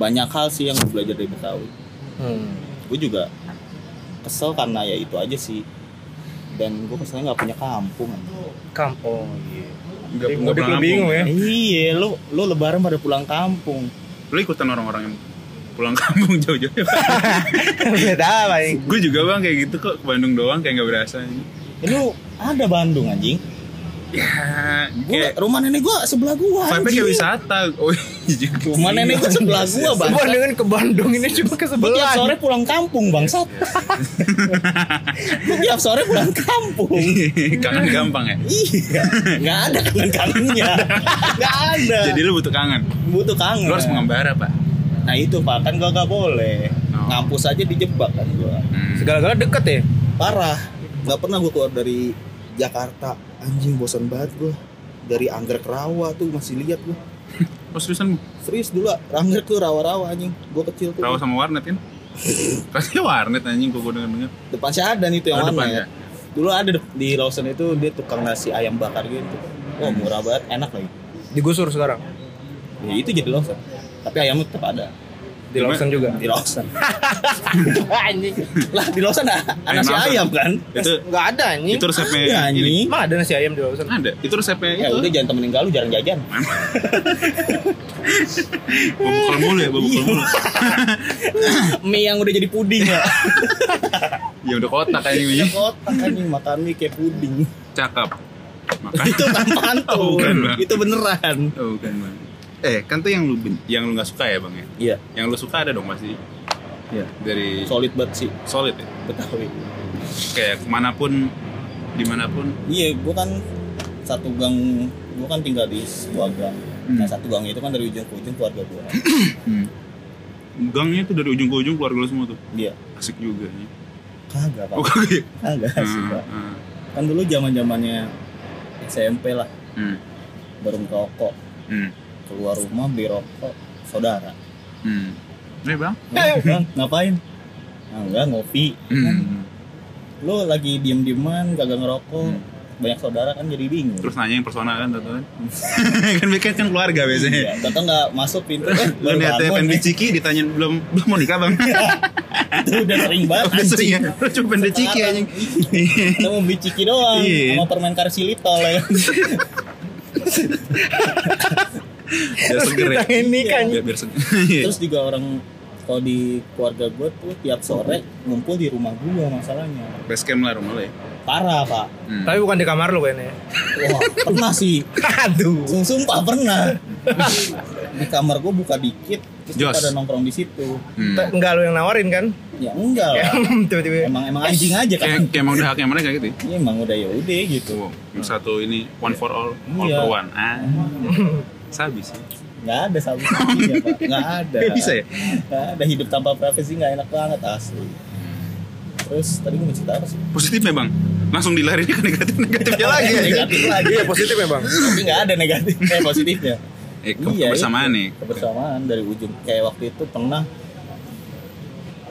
Banyak hal sih yang gue belajar dari Betawi. Hmm. gue juga kesel karena ya itu aja sih. Dan gue keselnya nggak punya kampung kampung iya. Nggak- pulang lu bingung ya. Iya lu lu lebaran pada pulang kampung. Lu ikutan orang-orang yang pulang kampung jauh-jauh. anjing? Gue juga bang kayak gitu kok. Ke Bandung doang kayak nggak berasa ini lu ada Bandung anjing Ya, gua, rumah nenek gue sebelah gue vibe kayak wisata. Oh, iya. rumah nenek gue sebelah gue bang Gua dengan ke Bandung ini cuma ke Gue sebelah tiap sore pulang kampung bangsat. Gue tiap sore pulang kampung. kangen gampang ya. Iya, nggak ada kangen kangennya, nggak ada. Jadi lu butuh kangen. butuh kangen. Lu harus mengembara pak. Nah itu pak kan gak gak boleh. Oh. Ngampus aja dijebak kan gue. Hmm. segala-gala deket ya Parah. Gak pernah gue keluar dari Jakarta. Anjing bosan banget gue. Dari Anggrek Rawa tuh masih lihat gue. Oh seriusan Serius dulu Anggrek tuh rawa-rawa anjing. Gue kecil tuh. rawa sama warnet kan? Kasih warnet anjing gue denger denger. Depan si Adan itu yang Oh, depannya. ya? Dulu ada di Lawson itu dia tukang nasi ayam bakar gitu. Wah murah banget, enak lagi. digusur sekarang Ya itu jadi Lawson. Tapi ayamnya tetap ada. Di Lawson juga Di Lawson. anjing lah di Lawson ada, ada Ayam nasi apa? ayam kan? Itu nggak ada anjing itu resepnya Iya, ini. anjing. emang ada nasi ayam di Lawson Ada. Itu resepnya Ya itu. udah jangan temenin galu jarang jajan. Bawa bekal mulu ya, bawa bekal mulu. mie yang udah jadi puding ya. Ya udah kotak kayaknya mie. Kotak anjing makan mie kayak puding. Cakep. Makan. itu kan Oh, pantun. bukan, Bang. itu beneran. Oh, bukan bang. Eh, kan tuh yang lu yang lu nggak suka ya bang ya? Iya, Yang lu suka ada dong pasti. iya. Dari Solid banget sih solid ya. Betawi. Kayak ke mana pun, di mana pun. Iya, gua kan satu gang, gua kan tinggal di sebuah gang. Hmm. Nah, satu gang itu kan dari ujung ke ujung keluarga gua. Hmm. Gangnya tuh dari ujung ke ujung keluarga lu semua tuh. Iya. Asik juga nih. Kagak, Pak. Oh kagak. ya? Kagak sih, Hmm, Pak. hmm, Kan dulu zaman-zamannya SMP lah, hmm, baru ngerokok. hmm, Keluar rumah beli rokok saudara. hmm. Nih bang. Eh, Bang, ngapain? Nah, enggak ngopi. Hmm. Lu lagi diem-dieman kagak ngerokok. Banyak saudara kan jadi bingung. Terus nanyain personal kan, Toto kan? kan bikin kan keluarga biasanya. Iya, Toto nggak masuk pintu. Eh, baru niatnya bangun pengen nih. beli ciki, ditanyain belum belum mau nikah bang. Itu udah sering banget. Udah sering ya. Lu cuma pengen beli ciki anjing. Kita mau beli ciki doang Iya. sama permen karsilitol ya. Biar seger ya. Kita ini kan Biar, biar seger. Terus juga orang kalau di keluarga gue tuh tiap sore ngumpul di rumah gue masalahnya. Base camp lah rumah lo ya. Parah pak. Hmm. tapi bukan di kamar lu kayaknya Wah, pernah sih. Aduh. Sung- Sumpah pernah. Di kamar gue buka dikit, terus Jos. pada nongkrong di situ. Hmm. Enggak lu yang nawarin kan? Ya enggak lah. Tiba-tiba. Emang emang anjing aja kan. Kayak, kayak emang udah haknya mereka gitu. ya? Ya, emang udah ya udah gitu. Tuh, yang satu ini one for all, all Iya. for one. Ah, sabi sih. Nggak ada sabu sabunya pak. Nggak ada. Nggak bisa ya? Nggak ada hidup tanpa privasi nggak enak banget asli. Terus tadi gue mau cerita apa sih? Positifnya bang, langsung dilarinya ke negatif negatifnya lagi. Negatif lagi. Iya positif ya bang. Tapi nggak ada negatif. Eh positifnya. Eh, ke- Iya, kebersamaan itu. nih. Kebersamaan dari ujung. Kayak waktu itu pernah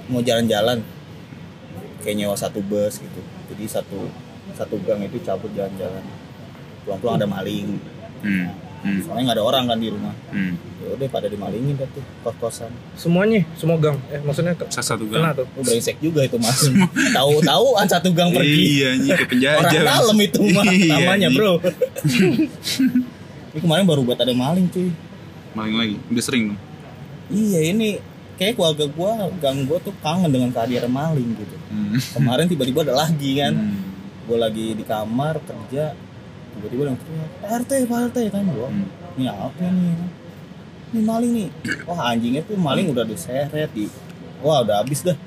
mau jalan-jalan kayak nyewa satu bus gitu. Jadi satu satu gang itu cabut jalan-jalan. Pulang-pulang ada maling. Hmm. Hmm. Soalnya nggak ada orang kan di rumah. Hmm. Ya udah pada dimalingin dah tuh kos-kosan. Semuanya, semua gang. Eh maksudnya ke Satu satu kena gang. tuh. Lu brengsek juga itu mas. Tahu-tahu an satu gang pergi. Iya, nih ke penjajah. Orang dalam itu mah Iya, namanya bro. ini kemarin baru buat ada maling cuy. Maling lagi, udah sering dong. Iya ini kayak keluarga gua, gang gua tuh kangen dengan kehadiran maling gitu. Hmm. Kemarin tiba-tiba ada lagi kan. Hmm. Gua lagi di kamar kerja, tiba-tiba yang Pak RT, Pak RT kan gua. Hmm. Ini apa nih? Ini maling nih. Wah anjingnya tuh maling udah diseret di. Wah udah habis dah.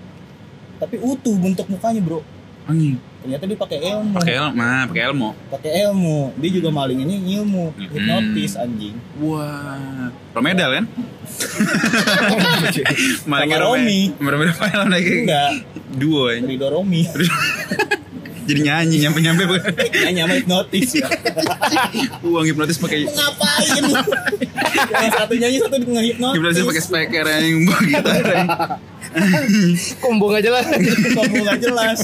Tapi utuh bentuk mukanya bro. Anjing. Ternyata dia pakai ilmu. Pakai elmo, nah, pakai elmo. Pakai ilmu. Dia juga maling ini ilmu. Hmm. Hipnotis anjing. Wah, Romedal kan? Malingnya Romi. Romedal lagi. Enggak. Duo ya. Ridho Romi. Jadi nyanyi nyampe nyampe Hanya sama hipnotis. uang hipnotis pakai Ngapain? yang satu nyanyi satu ngehipnotis. hipnotis pakai speaker yang gitar. Kombo nggak jelas. Kamu nggak jelas.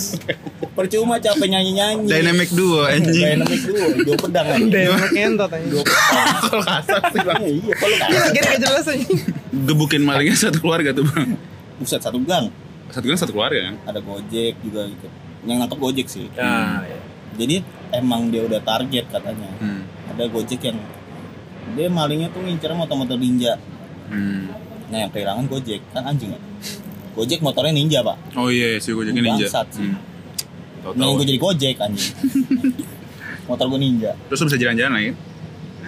Percuma capek nyanyi-nyanyi. Dynamic duo anjing. Dynamic duo. Dua pedang aja. Dynamic ngentot aja. Dua pedang. Kalau kasar sih bang. Iya, kalau nggak Lagi nggak jelas aja. Gebukin malingnya satu keluarga tuh bang. Buset satu gang. Satu kan satu keluarga? Ada Gojek juga ikut. Yang nangkep Gojek sih. Nah, ya. Jadi emang dia udah target katanya. Hmm. Ada Gojek yang dia malingnya tuh ngincer motor-motor ninja. Hmm. Nah yang kehilangan Gojek kan anjing ya. Gojek motornya ninja pak. Oh iya, si Gojek ninja. Bangsat sih. Hmm. Nah Tahu-tahu. gue jadi Gojek anjing. Motor gue ninja. Terus bisa jalan-jalan lagi.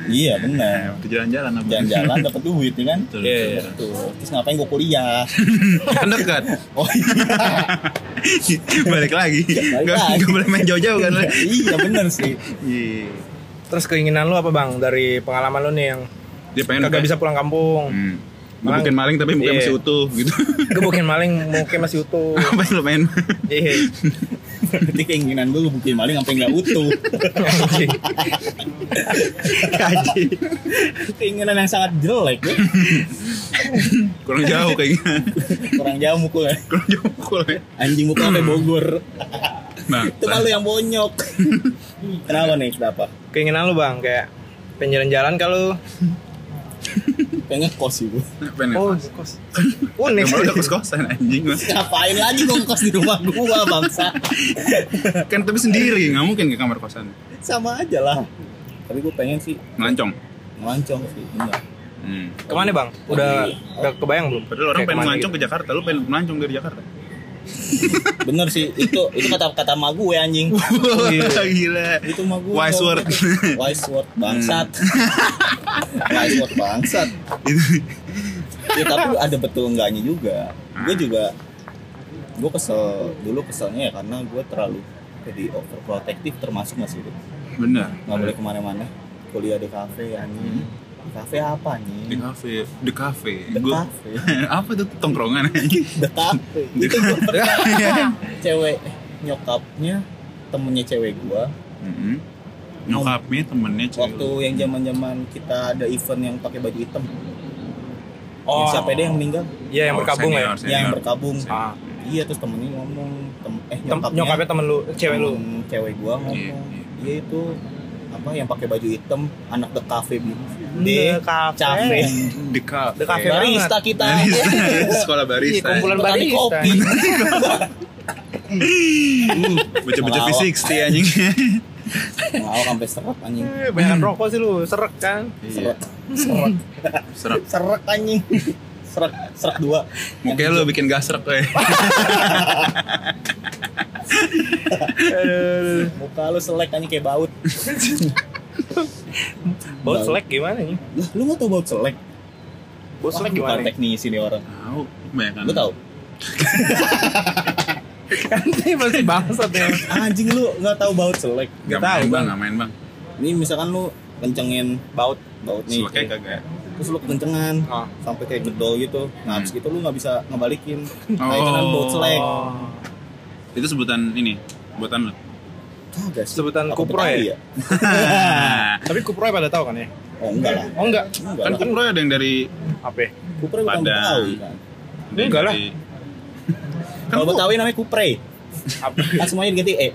Iya. Nah, waktu jalan-jalan apa? Jalan-jalan dapat duit ya kan. Betul, Iya, betul, iya. betul. Terus ngapain gue kuliah? Kan dekat. Oh iya. Balik lagi. Balik Gak, gak boleh main jauh-jauh kan. iya bener sih. Iya. Terus keinginan lu apa bang dari pengalaman lu nih yang Dia pengen kagak bisa pulang kampung? Hmm. Gebukin maling tapi mukanya Iya. masih utuh gitu. Gebukin maling mungkin masih utuh. Apa yang lu main? Iya. Berarti keinginan gue bukin maling sampai nggak utuh. Kaji. keinginan yang sangat jelek ya. Kurang jauh kayaknya. Kurang jauh mukulnya. Kurang jauh kulnya. Anjing mukul sampai Bogor. Nah, Itu malu yang bonyok. Kenapa nih? Kenapa? Keinginan lu bang kayak pengen jalan-jalan kalau Pengen kos sih gue. nih? oh kos unik Udah udah kos-kosan anjing mas. Ngapain lagi gue kos di rumah gua bangsa? Kan tapi sendiri, nggak mungkin ke kamar kosan. Sama aja lah. Tapi gue pengen sih Melancong. ngelancong sih. Enggak. Hmm. ke mana bang udah udah kebayang belum Padahal orang Kayak pengen melancong gitu? ke Jakarta, lu pengen melancong dari Jakarta. Bener sih. Itu itu kata kata ma gue anjing. Wah, gila. Itu mah gue. Wise word. Wise word bangsat. Wise word bangsat. ya tapi ada betul enggaknya juga. Gue juga gue kesel dulu keselnya ya karena gue terlalu jadi overprotective termasuk nggak sih itu Bener. nggak boleh ke mana-mana kuliah di kafe anjing di kafe apa Di anjing kafe, di kafe. The Gua- cafe. apa tuh tongkrongan anjing? the cafe itu gue pernah cewek nyokapnya temennya cewek gue Mm-mm. Nyokapnya temennya cewek. waktu yang zaman zaman kita ada event yang pakai baju hitam Oh. Yang siapa deh yang meninggal iya yang Oh, berkabung senior, ya senior. yang berkabung Ah. iya terus temennya ngomong tem eh Tem- nyokapnya, nyokapnya temen lu cewek lu cewek gua ngomong Iya, iya itu apa yang pakai baju hitam anak the cafe The Cafe. cafe Di kafe. The cafe. barista kita Barista. Sekolah Iya, barista. kumpulan Petani barista. kopi Hmm, Baca-baca Ngelawak. V60 anjing. ngelawak sampai seret anjing banyak rokok sih lu serek kan seret seret Serap. seret anjing seret seret dua Mungkin lu bikin gasrek kayak. muka lu selek anjing kayak baut Baut selek gimana nih? Lah, lu nggak tahu baut selek? Baut selek gimana? teknisi nih orang. Tahu, banyak kan. Lu tahu? Kan ini pasti bangsat ya. Anjing lu nggak tahu baut selek. Gak Nggak tahu, bang, Bang. gak main bang. Ini misalkan lu kencengin Baut. baut nih. Seleknya kagak. Terus lu kekencengan Ah. sampai kayak gedol gitu. Nah, habis Hmm. itu lu nggak bisa ngebalikin. Nah, Oh. itu kan selek. Oh. Itu sebutan ini, buatan lo. Kagak sih. Sebutan Aku Kupro Betawi ya? Tapi Kupro pada tahu kan ya? Oh, enggak lah. Oh enggak. Enggak Kan lah. Kupro ada yang dari Apa? ya? Kupre bukan. Betawi kan. Enggak lah. Kalau Betawi namanya Kupre. Apa? Kan semuanya diganti E.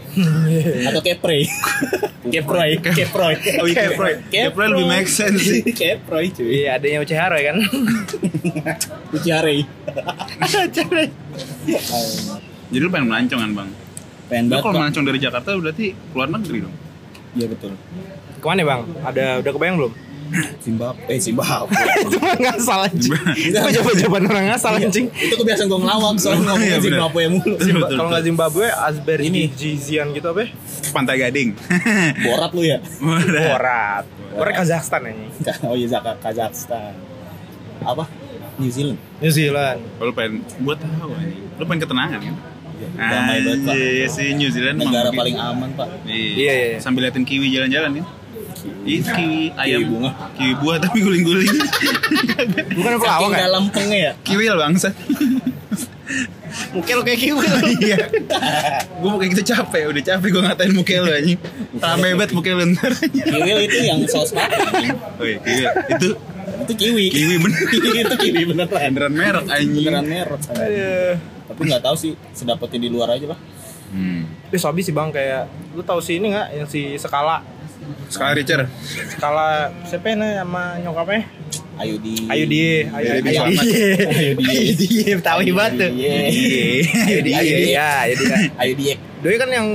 Atau Kepre. Keproy, Keproy. Iya, Keproy. Keproy lebih make sense sih. Keproy cuy. Iya, adanya Ucehara ya kan. Uciare. Jadi lu pengen melancong kan bang? Pengen banget, kalau melancong dari Jakarta berarti keluar negeri dong? Iya betul. Ke mana bang? Ada udah kebayang belum? Zimbabwe, eh Zimbabwe. ngasal anjing. Gue coba-coba orang ngasal anjing. itu kebiasaan gue ngelawak soalnya ngomongnya Iya, bener. Zimbabwe mulu. Kalau nggak. Zimbabwe, Asber ini Jizian gitu apa? ya? Pantai Gading. Borat lu ya? Borat. Borat Kazakhstan anjing. Oh iya Zaka- Kazakhstan. Apa? New Zealand. New Zealand. Kalau pengen, buat tahu aja. Lu pengen ketenangan kan? Damai banget pak. Iya sih New Zealand Negara paling aman pak. Iya. Iya, iya. Sambil liatin kiwi jalan-jalan kan? Iya kiwi ayam bunga. Kiwi buah tapi guling-guling. Bukan apa Saking kan? dalam pengnya ya. kiwi lah bangsa. Mungkin lo kayak kiwi. Iya. gue mau kayak gitu capek, udah capek gue ngatain muka lu anjing. Rame banget muka lu ntar. kiwi itu yang saus mati. anjing. Oh iya, kiwi. Itu Itu kiwi. kiwi bener. itu kiwi beneran. Beneran merek anjing. Beneran merek. Aduh. Tapi nggak tahu sih sedapetnya di luar aja pak. Hmm. Tapi sobi sih bang kayak lu tahu si ini nggak yang si skala Skala Richard. skala siapa ini sama nyokapnya Ayo di. ayo dia ayo Ayo di ayo Selamat. dia Ayo di. ayo dia tahu Ayo banget tuh. dia. ayo dia Ayo dia. ya ayo dia Ayo di. doi kan yang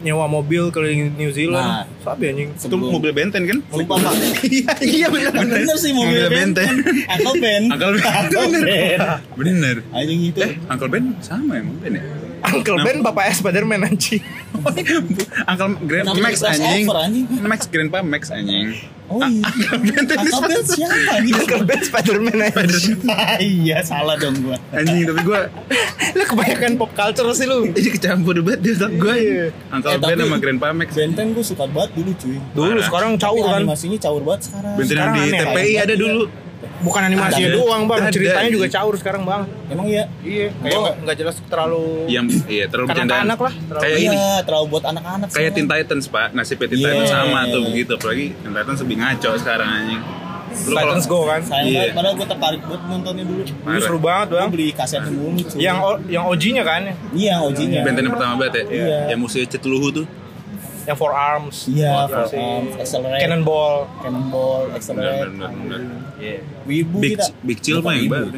nyewa mobil keliling New Nah. Zealand sabi anjing Itu mobil benten kan? Lupa pak. Iya, iya bener. Bener sih mobil Mobil benten. Uncle Ben. Uncle Ben. Uncle Ben. Bener. Anjing itu. Eh, Uncle Ben sama emang Ben ya? Uncle Ben bapak Spiderman anjing Uncle Grand Max anjing. Max Grandpa Max anjing. Oh iya. Uncle Ben tadi siapa anjing? Uncle Ben Spiderman anjing Iya salah dong gua. Anjing tapi gue lu kebanyakan pop culture sih lu ini kecampur banget di otak gue. Iya. Uncle Eh, Ben sama Grandpa Max. Benten gue suka banget dulu cuy. dulu sekarang caur kan Animasinya caur banget sekarang. Benten di TPI ada dulu. Bukan animasinya Ada. doang bang Ada. ceritanya juga caur sekarang bang Emang iya. iya kayak nggak- nggak jelas terlalu Yang iya terlalu bercandaan. Kanak-kanak lah, terlalu- Kayak ini. Iya, terlalu buat anak-anak. Kayak. Teen Titans pak, nasibnya Teen Iya. Titans sama tuh begitu, apalagi Teen Titans lebih ngaco sekarang anjing. Lu kalau- Titans Go kan Sayang Iya. banget, padahal gue tertarik buat nontonnya dulu. Dulu seru banget Gue bang beli dulu cuy. yang O- yang OG-nya kan Iya, OG-nya. Benten yang pertama banget ya, Iya. yang musuhnya Cetuluhu tuh. Yang Four Arms Iya, si um, Accelerate. Cannonball Cannonball, Bener, Accelerate. bener, bener. Iya Wibu Big, kita. Big Chill mah yang baru.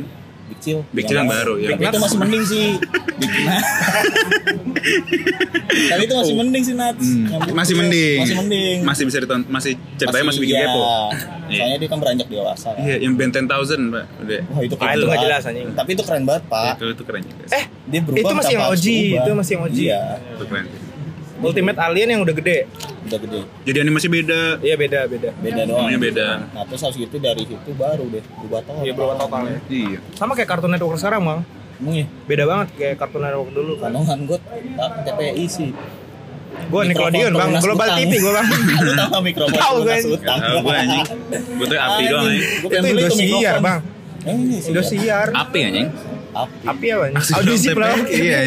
Big Chill. Big Chill yang Iya. baru, ya. Big itu masih mending sih. Big. Tapi itu masih mending sih Nats. Hmm, Masih mending. Masih mending. Masih bisa ditonton, masih ceritanya masih, bikin iya. kepo. Iya. Soalnya dia kan beranjak dewasa. kan. Iya, yang Ben 10,000 pak. Udah. Wah itu Ah, keren itu nggak banget. jelas, anjing. Tapi itu keren banget pak. Itu itu keren juga. eh Dia berubah. itu masih yang OG itu masih yang OG Iya, Itu keren. Ultimate Alien yang udah gede udah gede. Jadi animasi beda. iya beda beda Beda doang. Namanya beda. Nah terus habis itu dari situ baru deh berubah total. iya berubah total ya Iya. sama kayak Cartoon Network sekarang bang Emang ya? beda banget kayak Cartoon Network dulu kan Kandungan gue TPI sih. gue Nickelodeon bang Global. TV gue bang Lu tahu mikrofon Tahu, pelunas kan? utang. Tahu gue anjing. Gue tuh api doang anjing. Gue itu pengen beli tuh Indosiar mikrofon. bang ini sih. Indosiar Api anjing. Api. api apa nih audisi TPI. Iya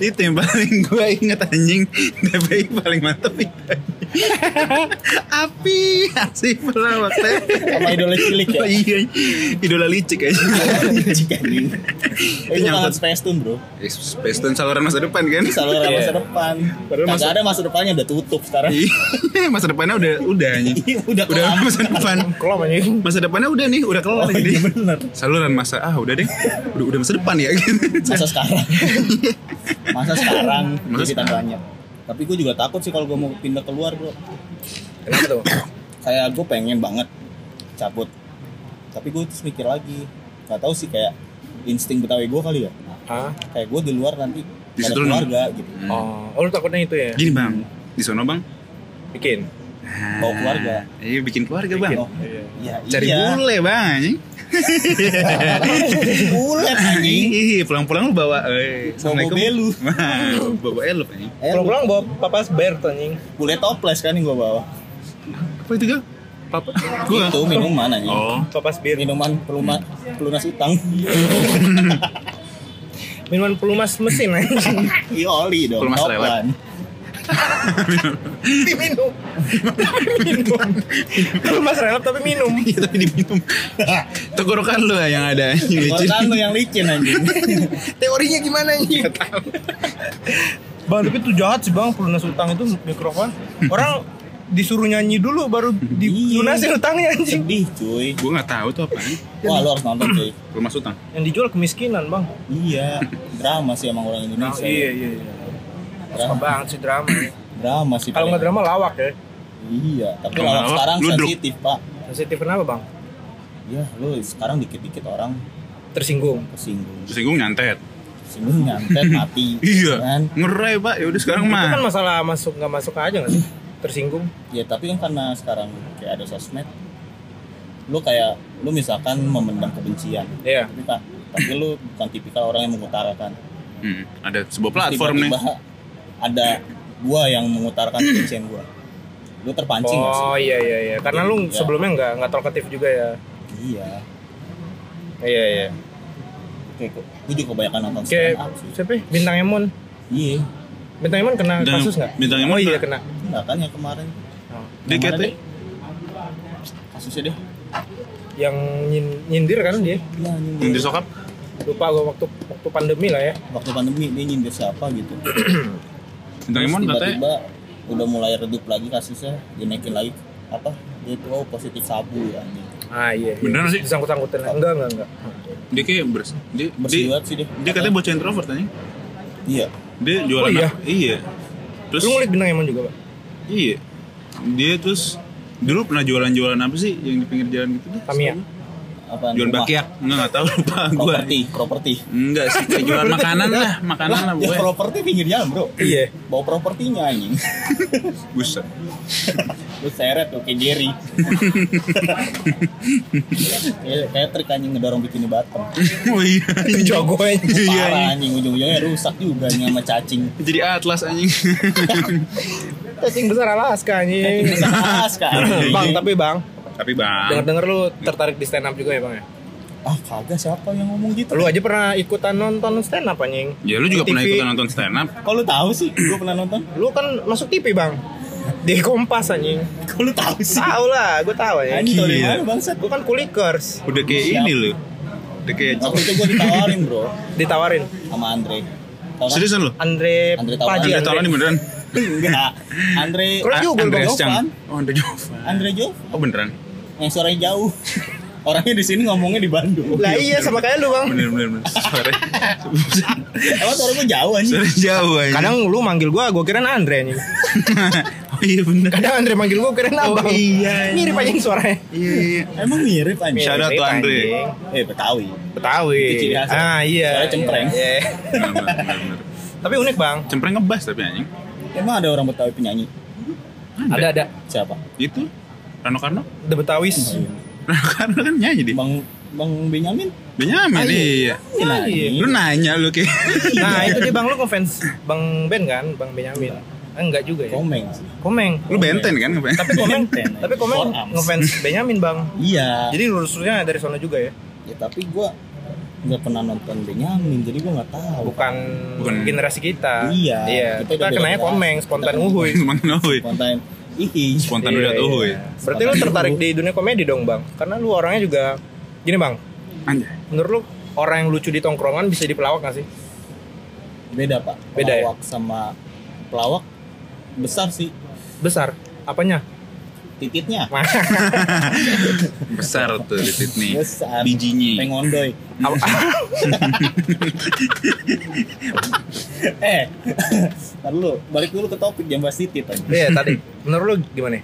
itu yang paling gue inget anjing. TPI paling mantep itu. Api aksi pelawak Sama idola cilik ya. Iya, idola licik aja. Licik anjing. Eh, Itu nyangkut. Space Tune bro. Space Tune saluran masa depan kan? Saluran Iya. masa depan. Padahal masa- ada masa depannya udah tutup sekarang. Iya, masa depannya udah udah anjing. udah Udah kelam. masa depan. Anjing Masa depannya udah nih, udah kelar Oh, jadi. iya bener. Saluran masa ah udah deh. Udah udah masa depan ya. Masa sekarang. masa sekarang Masa jadi sekarang. Tapi gue juga takut sih kalau gue mau pindah keluar bro. kenapa tuh Kayak gue pengen banget cabut. Tapi gue terus mikir lagi. Gak tahu sih kayak insting betawi gue kali ya. Hah? Kayak gue di luar nanti Di ada keluarga gitu. oh oh lu takutnya itu ya Gini bang, di sono bang, Bikin. Bawa keluarga. Iya bikin keluarga bang. Oh, iya. Cari iya. bule bang Bulet anjing. Ih, pulang-pulang lu bawa eh, Assalamualaikum. belu. bawa elup anjing. Eh, Pulang-pulang bawa papas bear anjing. Bule toples kan yang gua bawa. Apa itu gak? Papa. Gua. Itu minuman anjing. Oh. Papas bir. Minuman peluma, pelunas utang. Minuman pelumas mesin anjing. Iya oli dong. Pelumas lewat. Gun. minum. minum. Pelumas relap tapi minum. Iya tapi diminum. Tenggorokan lu yang ada anjing licin. Kan lu yang licin anjing. Teorinya gimana anjing? Bang, tapi itu jahat sih bang, pelunas utang itu mikrofon. Orang disuruh nyanyi dulu baru dilunasin utangnya anjing. Sedih cuy. Gua nggak tahu tuh apa. Wah lu harus nonton cuy. Rumah utang. Yang dijual kemiskinan bang. Iya. Drama sih emang orang Indonesia. iya iya. Suka Drama, banget sih drama. drama sih. Kalau nggak drama lawak ya. Iya. Tapi Kalau lawak lawak, sekarang ludruk. sensitif pak. Sensitif kenapa bang? Iya. Lu sekarang dikit-dikit orang Tersinggung. tersinggung. Tersinggung nyantet. Tersinggung nyantet mati. Iya. Kan? Ngerai pak. Ya udah sekarang Itu mah. kan masalah masuk nggak masuk aja nggak sih? Tersinggung. Ya tapi kan karena sekarang kayak ada sosmed. Lu kayak lu misalkan memendam kebencian. Iya. Tapi tapi lu bukan tipikal orang yang mengutarakan. Hmm, ada sebuah platform nih. Ada gua yang mengutarakan kebencian gua. Lu terpancing nggak sih? Oh iya iya iya. Karena lu Iya. sebelumnya nggak nggak talkatif juga ya. Iya. Iya iya. Kayak gue juga kebanyakan nonton Kayak siapa? ya? Bintang Emon. Iya. Bintang Emon kena Dan kasus nggak? Bintang Emon Oh iya kena-. Enggak kan yang kemarin Oh. Dia deh? kasusnya deh. Yang nyin- nyindir kan dia. Iya, nyindir. Yang disokap. Lupa gua waktu waktu pandemi lah ya. Waktu pandemi dia nyindir siapa gitu. Bintang Terus Emon katanya. tiba-tiba udah mulai redup lagi kasusnya, dinaikin lagi apa? Dia tuh oh, positif sabu ya anjing. Ah iya. iya. Beneran sih? Disangkut-sangkutin. Enggak enggak enggak. Dia kayak bers. Dia, Bersih banget sih dia. dia katanya bocah introvert anjing. Iya. Dia jualan Oh, iya? apa? Iya. Terus Lu ngulik Bintang Emon juga, Pak? iya. Dia terus dulu pernah jualan-jualan apa sih yang di pinggir jalan gitu deh? Tamiya. Apa? Jualan bakyak. Enggak enggak tahu lupa gua. Properti, properti. Enggak sih, kayak jualan makanan lah, makanan lah Ya gue. properti pinggir jalan, Bro. Iya. Bawa propertinya anjing. Buset. Lu seret tuh kayak Jerry. kayak, kayak trik anjing ngedorong bikini bottom. Oh iya. Jago aja. Iya. Parah anjing ujung-ujungnya rusak juga nih sama cacing. Jadi atlas anjing. Cacing besar Alaska anjing. Keras kan. bang, tapi Bang, Tapi bang, denger-denger lu tertarik di stand up juga ya, Bang ya? Ah kagak siapa yang ngomong gitu? Lu aja pernah ikutan nonton stand up anjing. ya lu juga Di pernah TV. ikutan nonton stand up. Kok lu tahu sih? Gue pernah nonton. Lu kan masuk TV, Bang. Di Kompas anjing. Kok lu tahu sih? Tahu lah, gue tahu ya. Anjing dari Iya. mana bangsat? Gue kan kulikers. Udah kayak Siap. ini lu. Udah kayak Waktu itu gue ditawarin bro Ditawarin sama Andre. Kan? Seriusan lu? Andre, Andre Tawaran. Paji Andre Tawaran ini beneran? Enggak. Andre. Kalau. Jovan. Oh, Andre Jovan. Andre Jo. Oh beneran? Yang suaranya jauh. Orangnya di sini ngomongnya di Bandung. Lah iya sama kayak lu, Bang. Bener bener bener. Suara. Emang suara gue jauh anjing. Suara jauh aja. Kadang lu manggil gua, gua kirain Andre anjing. oh iya bener. Kadang Andre manggil gua, kirain Abang. iya. Mirip anjing suaranya. Iya iya. Emang mirip anjing. Shout out Andre. anjing. Eh Betawi. Betawi. Khas. Ah iya. Soalnya cempreng. Iya. Tapi unik, Bang. Cempreng ngebas tapi anjing. Emang ada orang Betawi penyanyi? Ada ada Siapa? Itu Rano Karno. The Betawis. Rano Karno kan nyanyi di. Bang Bang Benyamin? Benyamin iya. Nah, iya. Lu nanya lu kayak. Nah, itu dia Bang lu ngefans Bang Ben kan, Bang Benyamin. Ah, enggak juga ya. Komeng sih. Komeng. Lu benten kan ngapain? Tapi Komeng, Benten, tapi Komeng ngefans Benyamin, Bang. Iya. Jadi lurusnya dari sana juga ya. Ya tapi gua nggak pernah nonton Benyamin, jadi gua nggak tahu. Bukan, Bukan. generasi kita. Iya, Iya. kita Kita, kenanya Komeng, spontan uhuy. Spontan uhuy. Spontan. Ih, Spontan udah iya. uhuy. Berarti lu tertarik di dunia komedi dong, Bang? Karena lu orangnya juga gini, Bang. Anjay. Menurut lu orang yang lucu di tongkrongan bisa dipelawak gak sih? beda pak. Beda ya? pelawak sama pelawak besar sih Besar. Apanya? Tititnya. Besar tuh titit nih. Besar. Bijinya. Pengondoy. eh, ntar dulu, balik dulu ke topik jangan bahas titit aja. Iya, tadi. Menurut lu gimana?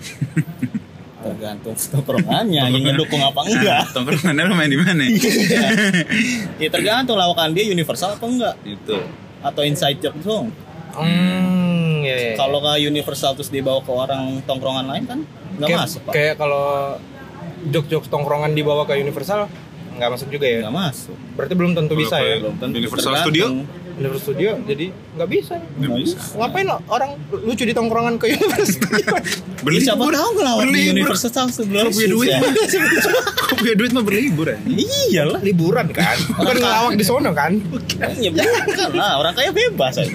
Tergantung tongkrongannya, yang ngedukung apa enggak. Tongkrongannya lu main di mana? ya tergantung lawakan dia universal apa enggak Itu. atau inside joke dong. Hmm, ya, ya. Kalau ke Universal terus dibawa ke orang tongkrongan lain kan nggak kayak, masuk pak. kayak kalau jok-jok tongkrongan dibawa ke Universal nggak masuk juga ya. Nggak masuk. Berarti belum tentu Kalau bisa ya. Belum tentu Universal tergantung. Studio? Universal Studio jadi nggak bisa. Nggak bisa. Ngapain lo orang lucu di tongkrongan ke Universal Studio? Beli siapa tahu ngelawat di. Universal Studio. Kalau punya duit, ya. kalau punya duit mah berlibur ya. Iyalah. Liburan kan. Bukan ngelawak di sono kan. Iya bukan lah, orang kaya bebas aja.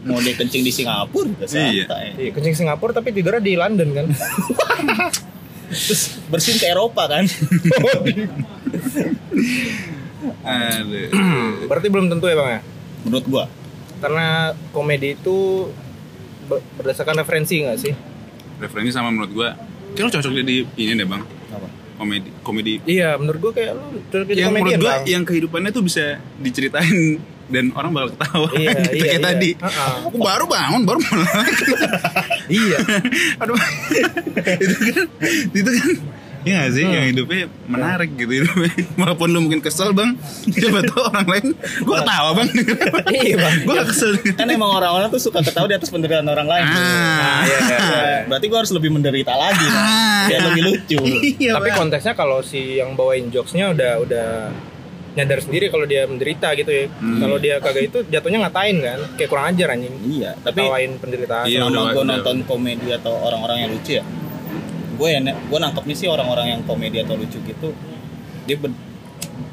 Mau dia kencing di Singapura juga Iya. santai. Iya, kencing Singapura tapi tidurnya di London kan. Terus bersin ke Eropa kan. Aduh. Berarti belum tentu ya bang ya. Menurut gua. Karena komedi itu ber- berdasarkan referensi nggak sih? Referensi sama menurut gua, kayak lo cocok jadi ini deh bang, Apa? komedi komedi. Iya, menurut gua kayak lu cocok jadi yang menurut komedian gua bang. yang kehidupannya tuh bisa diceritain dan orang bakal ketawa. Iya, Itu iya, kayak iya. tadi. Uh-uh. Aku baru bangun, baru mulai. Iya. Aduh. itu kan itu kan Iya gak sih, Hmm. yang hidupnya menarik gitu hidupnya. Walaupun lu mungkin kesel bang, siapa tahu orang lain, gue ketawa bang. Iya, Bang. gue kesel. Kan emang orang-orang tuh suka ketawa di atas penderitaan orang lain. Ah, iya, iya, iya. Berarti gua harus lebih menderita lagi. Ah. Biar lebih lucu. Iya, Tapi Bang. konteksnya kalau si yang bawain jokesnya udah udah nyadar sendiri kalau dia menderita gitu ya. Hmm. Kalau dia kagak itu jatuhnya ngatain kan, kayak kurang ajar anjing. Iya, tapi Tawain penderitaan. Iya, udah- gue nonton komedi atau orang-orang yang lucu ya gue ya gue nangkepnya sih orang-orang yang komedi atau lucu gitu dia ber-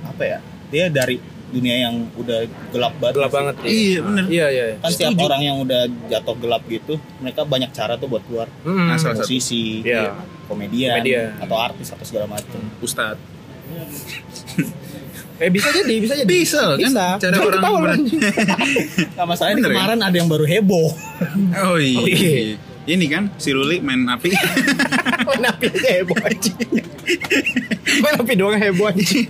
apa ya dia dari dunia yang udah gelap banget Gelap banget. Iya, bener. Iya, iya. kan setiap orang yang udah jatuh gelap gitu mereka banyak cara tuh buat keluar Hmm. Nah, salah satu. musisi Iya. komedian, Komedian. atau artis atau segala macam Ustadz. Eh bisa jadi, bisa jadi. Bisa, kan? Bisa. Cara orang ketawa lu, ber- anjing. nah masalahnya Bener ya? kemarin ada yang baru heboh Oh iya. Oh, iya. Ini kan si Ruli main api. Main api aja heboh anjing. Main api doang heboh anjing.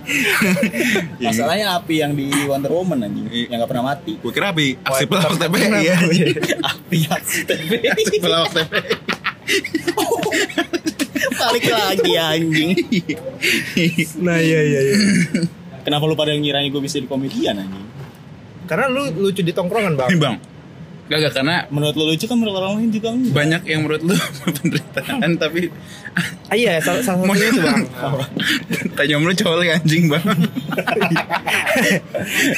masalahnya api yang di Wonder Woman anjing Iya. yang gak pernah mati Gue kira api. Aksi pelawak kenapa? Iya. api aksi TV Aksi pelawak TP. balik lagi anjing Nah, iya iya iya. Kenapa lu pada ngiranya gue bisa di komedian anjing? Karena lu lucu di tongkrongan, Bang. Ini bang. Gak, gak, karena Menurut lu lucu kan menurut orang lain juga enggak. banyak yang menurut lu penderitaan tapi Ah, iya, salah, satunya itu, Bang. tanya lu coli anjing bang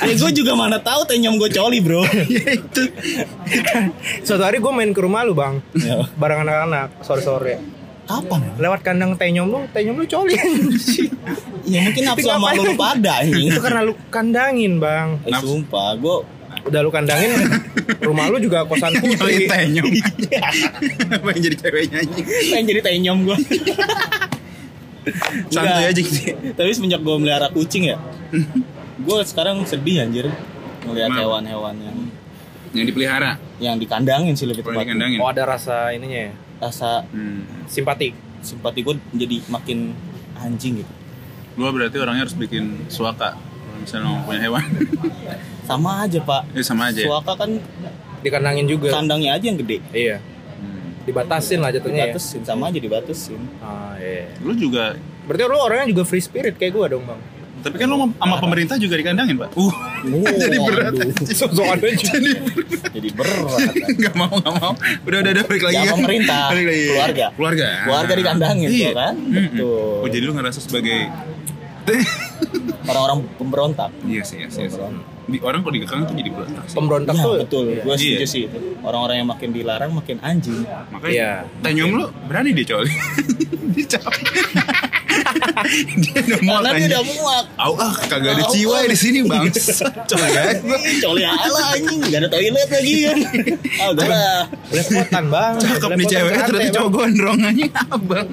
Ya gue juga mana tahu tenyom gue coli bro. ya itu Suatu hari gue main ke rumah lu, Bang. Ya. Bareng anak-anak sore-sore. Kapan? Lewat kandang tenyom lu, tenyom lu coli. Ya mungkin nafsu sama lu lu pada anjing. Itu karena lu kandangin, Bang. Eh, sumpah gue Udah lu kandangin, rumah lu juga kosan putri. tenyom apa yang jadi ceweknya anjing pengen jadi tenyom gue. santuy aja gitu Tapi semenjak gue melihara kucing ya, gue sekarang sedih anjir ngeliat Kenapa? hewan-hewan yang yang dipelihara yang dikandangin sih lebih tepatnya. Oh, ada rasa ininya ya. Rasa hmm. Simpati. simpati gue jadi makin anjing gitu. gua berarti orangnya harus bikin suaka misalnya mau punya hewan Sama aja pak. ya sama aja Suaka kan Dikandangin juga. kandangnya aja yang gede. Iya. Hmm. Dibatasin lah jatuhnya ya. Dibatasin sama aja dibatasin. Ah, iya. lu juga Berarti lu orangnya juga free spirit kayak gua dong, Bang. Tapi kan lu sama- sama pemerintah juga dikandangin pak uh jadi berat Waduh. Sosokan aja. jadi Jadi berat. nggak mau nggak mau udah udah udah balik lagi Ya, kan? pemerintah, Balik lagi. keluarga. keluarga Keluarga dikandangin tuh iya. kan? Mm-mm. Betul. oh jadi lu ngerasa sebagai Orang-orang pemberontak. iya sih iya sih iya sih. Di- orang kalau dikekang tuh jadi berontak sih Pemberontak Ya, tuh. betul. Iya. Gue setuju Iya. sih itu. Orang-orang yang makin dilarang makin anjing. makanya Iya. tenyum lu berani dia coli dia coli dia udah muak Karena dia udah muak. Au ah kagak ada ciwai di sini bang Ih, Coli ala anjing, gak ada toilet lagi kan. Ah, udah lah. Belepotan, Bang. cakep nih santai, ternyata Bang. cowok gondrongannya abang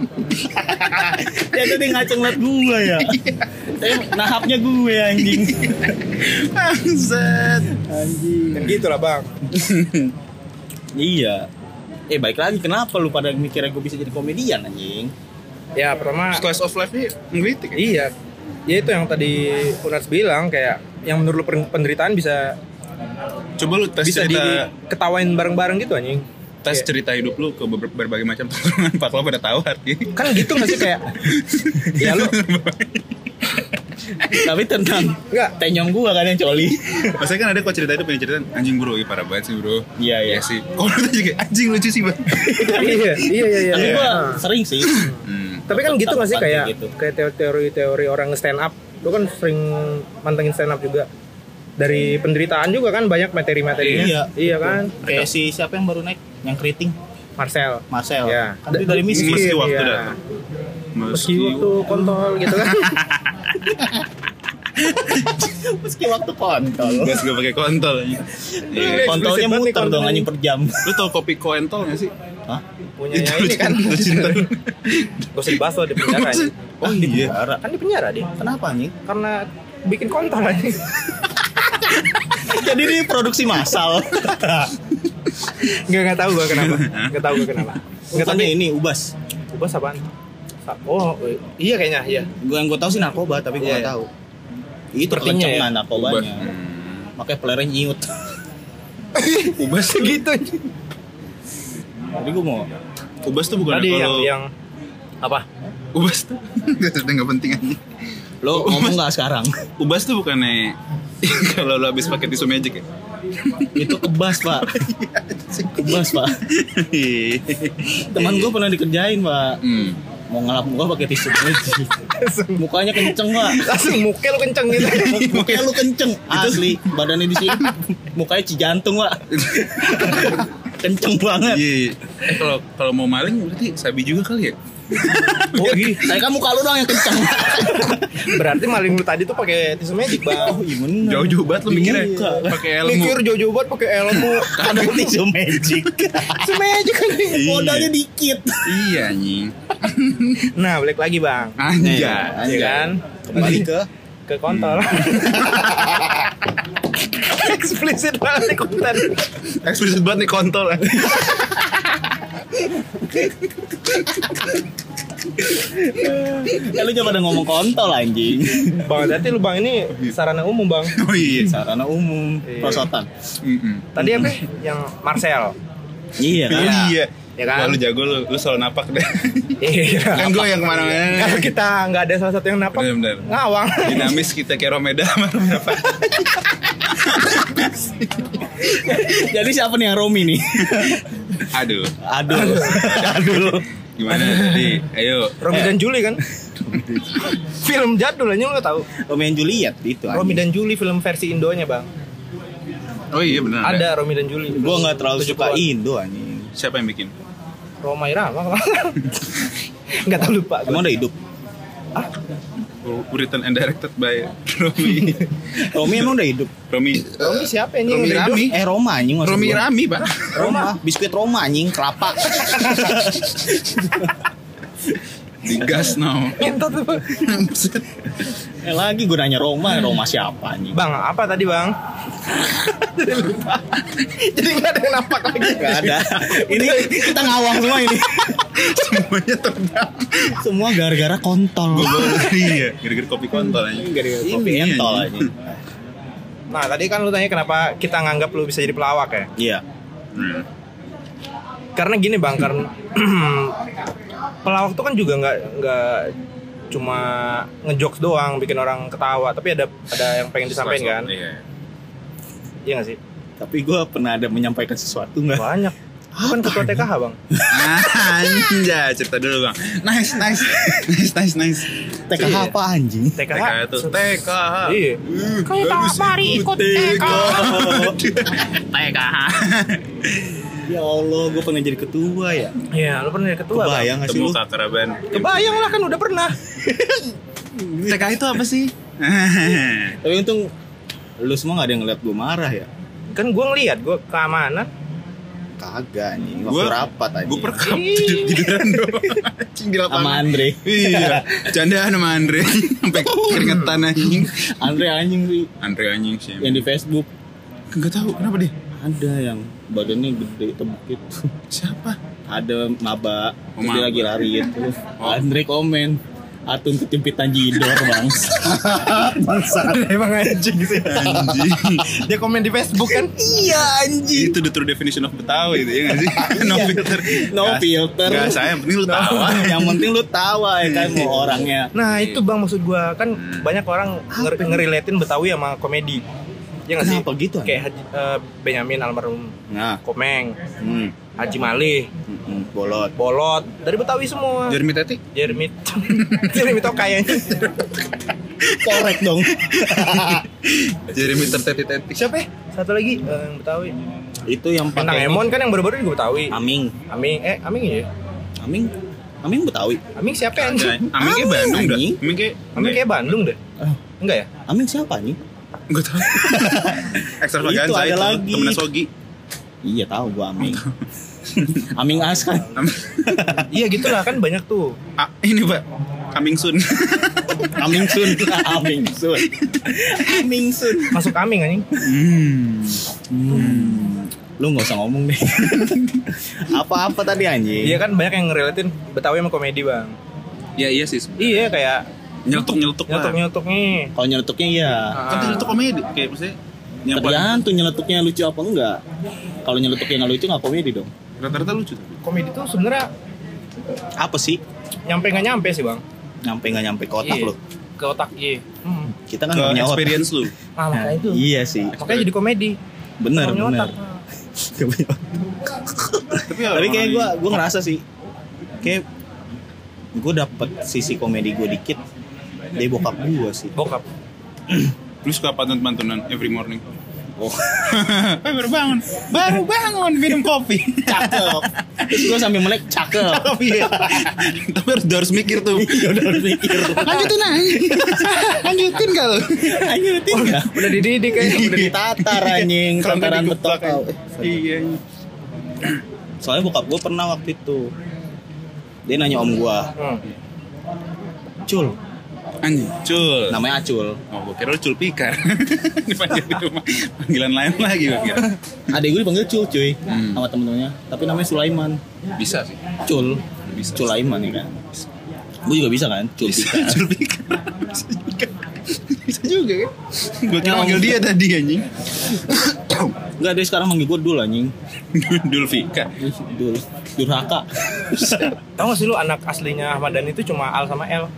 Ya tadi ngaceng liat gue ya. Tapi nahapnya gue anjing. bangsat Anjing. Dan gitu lah, Bang. Iya. Eh baik lagi kenapa lu pada mikirnya gue bisa jadi komedian anjing? Ya, pertama slice of life nya menggelitik ya? Iya. Ya itu yang tadi Unats bilang kayak yang menurut lu pen- penderitaan bisa coba lu tes bisa cerita diketawain bareng-bareng gitu anjing. tes Kayak- cerita hidup lu ke ber- berbagai macam tongkrongan pak lo pada tahu artinya Kan gitu gak sih kayak ya lu Tapi tentang Enggak. tenyom gua kan yang coli. Maksudnya kan ada kok cerita itu pengen cerita anjing bro, ih parah banget sih bro. Iya, iya. Iya sih. Kalau lu juga anjing lucu sih bang. iya, iya, iya, iya. Tapi gua Nah. sering sih. Hmm. Tapi kan gitu nggak sih kayak gitu. kayak teori-teori orang stand up. Lu kan sering mantengin stand up juga. Dari penderitaan juga kan banyak materi-materinya. Iya. Iya kan? Kayak si siapa yang baru naik yang keriting? Marcel. Marcel. Ya. Kan dari miskin. Meski waktu iya. datang. Meski waktu kontol gitu kan. Meski waktu kontol. Gas gue pakai kontol aja. Iya. Kontolnya muter dong kontolnya. anjing per jam. Lu tau kopi koentol gak sih? Hah? Punya ini kan. cinta. Gak usah dibahas loh di penjara aja. Oh iya. Kan di penjara dia. Kenapa anjing? Karena bikin kontol aja. Jadi ini produksi massal. Enggak enggak tahu gua kenapa. Enggak tahu gua kenapa. Enggak tapi ini ubas. ubas apaan? Oh, iya kayaknya, iya. Gua yang gua tahu sih narkoba tapi gua Iya, nggak iya. tahu. Itu kencengan ya. narkobanya. Makanya pelernya nyiut. Ubas tuh Gitu. Jadi gua mau Ubas tuh bukan Tadi yang kalau yang apa? Ubas tuh Gak udah gak penting aja lo ngomong nggak sekarang? Ubas tuh bukannya Kalau lo habis pakai tisu magic ya Itu kebas pak. Kebas pak. Teman gua pernah dikerjain pak. hmm. Mau ngelap muka pakai tisu magic. Mukanya kenceng pak. Langsung muka lu kenceng gitu. Mukanya lu kenceng asli. Badannya di sini. Mukanya cijantung pak. kenceng banget. Iya Eh kalau kalau mau maling berarti sabi juga kali ya Oh, iya. Saya kan muka lu doang yang kenceng. Berarti maling lu tadi tuh pakai tisu magic, Bang. Oh iya bener. Jauh-jauh banget lo mikirnya Iya. Pakai ilmu Mikir jauh-jauh banget pakai ilmu. Ada tisu magic. Tisu magic kan. Iya. Modalnya dikit. Iya anjing Nah, balik lagi, Bang. Anjay Iya kan? Kembali ke Ke kontol. Eksplisit banget nih konten. Eksplisit banget nih kontol Ya lu jangan pada ngomong kontol anjing. Bang, berarti lu Bang ini sarana umum, Bang. Oh iya Sarana umum Iya. prosotan. Tadi apa? Yang Marcel. Iya kan? Iya Ya kan? Wah, lu jago lu, lu selalu napak deh Iya. Kan gue yang ke mana-mana Kalau kita nggak ada salah satu yang napak, Bener-bener. ngawang. Dinamis kita kayak Romeda sama Jadi siapa nih yang Romi nih? Aduh Aduh. Aduh. Gimana tadi? Ayo Romi dan Juli kan? film jadul aja nggak tahu. Romi and Juliet itu. Romi dan Juli film versi Indonya, Bang. Oh iya benar Ada Romi dan Juli. Gua nggak terlalu suka 70-an. Indo anjing. Siapa yang bikin? Roma Irama Enggak tahu lupa. gua. Emang udah hidup? Written and directed by Romi Romi emang udah hidup? Romi Romi siapa yang Romi hidup? Rami Eh Roma anjing Romi gua. Rami pak Roma, biskuit Roma anjing, kelapa. Digas no Bang. eh lagi gue nanya Roma, Roma siapa anjing? Bang, apa tadi, Bang? Jadi lupa. Jadi nggak ada yang napak lagi. Gak ada. Ini kita ngawang semua ini. Semuanya terbang Semua gara-gara kontol. Iya Gara-gara kopi kontol aja Gara-gara kopi entol anjing. anjing. Nah, tadi kan lu tanya kenapa kita nganggap lu bisa jadi pelawak ya? Iya. Hmm. Karena gini, Bang, karena pelawak tuh kan juga nggak nggak cuma ngejokes doang bikin orang ketawa, tapi ada ada yang pengen disampaikan kan? Iya Iya nggak sih? Tapi gue pernah ada menyampaikan sesuatu nggak? Banyak. Bukan ketua TKH, Bang. Anjay cerita dulu bang Nice nice Nice nice nice TKH apa anjing? TKH. TKH tuh TKH Iya. Kita mari ikut TKH Ya Allah, gue pernah jadi ketua ya. Iya, lu pernah jadi ketua, Bang. Kebayang gak sih lu? Kak Karaban Kebayang lah kan udah pernah. TKH itu apa sih? Tapi untung lu semua gak ada yang ngeliat gue marah ya. Kan gua ngeliat, gua keamanan. Kagak anjing, waktu Gua- rapat anjing. Gue perkap tidur-tiduran doang Anjing di sama lapangan Andre. Iya Candaan sama Andre Sampai keringetan anjing Andre anjing sih Andre anjing sih yang di Facebook Gak tahu kenapa deh ada yang badannya gede tebuk gitu. Siapa? Ada maba, Oh, dia lagi lari gitu. Oh. Andre komen, Atun ketimpitan jidor bang. Bangsa. Emang anjing sih. Anjing. Dia komen di Facebook kan. Iya anjing. itu the true definition of Betawi itu ya nggak sih? no Iya. filter. No Gas- filter. Gas saya yang penting lu tawa. yang penting lu tawa ya kan mau orangnya. Nah itu bang maksud gua kan banyak orang nger ngerelatin Betawi sama komedi. Ya nggak sih? Kenapa gitu, Kayak Haji, eh, Benyamin almarhum Nah, Komeng, hmm, Haji Malih, hmm, bolot. Bolot dari Betawi semua. Jeremy Teti. Jeremy Jeremy tau kayaknya Korek dong. Jeremy terteti teti. siapa ya? Satu lagi eh, yang Betawi. Itu yang pakai Emon kan yang baru-baru juga Betawi. Aming. Aming eh Aming ya? Aming. Aming Betawi. Aming siapa ya? anjing? Amin kayak Bandung dah. anjing. Amin kayak Aming kayak Bandung deh. Ah. Enggak ya? Aming siapa nih? Gue tau. Extravaganza Itu ada itu. lagi. Temennya Sogi. Iya tahu gua Aming. Aming As kan. Iya gitulah kan banyak tuh. Ah, ini pak. Coming soon. Aming Sun. Aming Sun. Aming Sun. Masuk Aming anjing. hmm. Hmm. Lu nggak usah ngomong deh. Apa-apa tadi anjing? Iya kan banyak yang ngerelatin Betawi sama komedi bang. Ya iya sih. Iya kayak Nyeletuk nyeletuk nyetok nyetok nih. Kalau nyeletuknya iya. Kan nyeletuk komedi. Kayak maksudnya. Yang Tergantung nyeletuknya lucu apa enggak. Kalau nyeletuknya nggak lucu nggak komedi dong. rata-rata lucu. Komedi tuh sebenarnya Apa sih? nyampe nggak nyampe sih bang. Nyampe nggak nyampe ke otak Iya. lo. Ke otak iya. Hmm. Kita kan punya experience lu. Ah makanya itu. Iya sih. Makanya jadi komedi. Bener bener. Tapi, ya, Tapi kayak gue gue ngerasa sih kayak gue dapet sisi komedi gue dikit dari bokap gue sih. Bokap. Lu suka pantun-pantunan every morning. Oh, Eh, baru bangun. Baru bangun minum kopi. cakep. Terus gue sambil melek cakep. Iya. Tapi harus harus mikir tuh. Ya udah harus mikir. Lanjutin aja. Lanjutin gak lu? Lanjutin nggak? Udah dididik kayaknya. Udah ditatar anjing, Kalau nggak tataran betul kau. Iya. Soalnya bokap gue pernah waktu itu dia nanya om gue, Hmm. Cul, Anjing. Cul. namanya Acul. Oh, gue kira lu cul pikar. Dipanggil di rumah. Panggilan lain lagi gue kira. Adek gue dipanggil Cul cuy, Hmm. sama temen-temennya. Tapi namanya Sulaiman. Bisa sih. Cul, Bisa. Sulaiman ya kan. Gue juga bisa kan, Cul Bisa Pika. cul pikar. Bisa juga. Bisa juga kan. Gue kira manggil dia tadi anjing. Enggak, dia sekarang manggil gue Dul anjing. Dul Fika. Dul, Durhaka. Tahu gak sih lu anak aslinya Ahmad Dhani itu cuma Al sama L.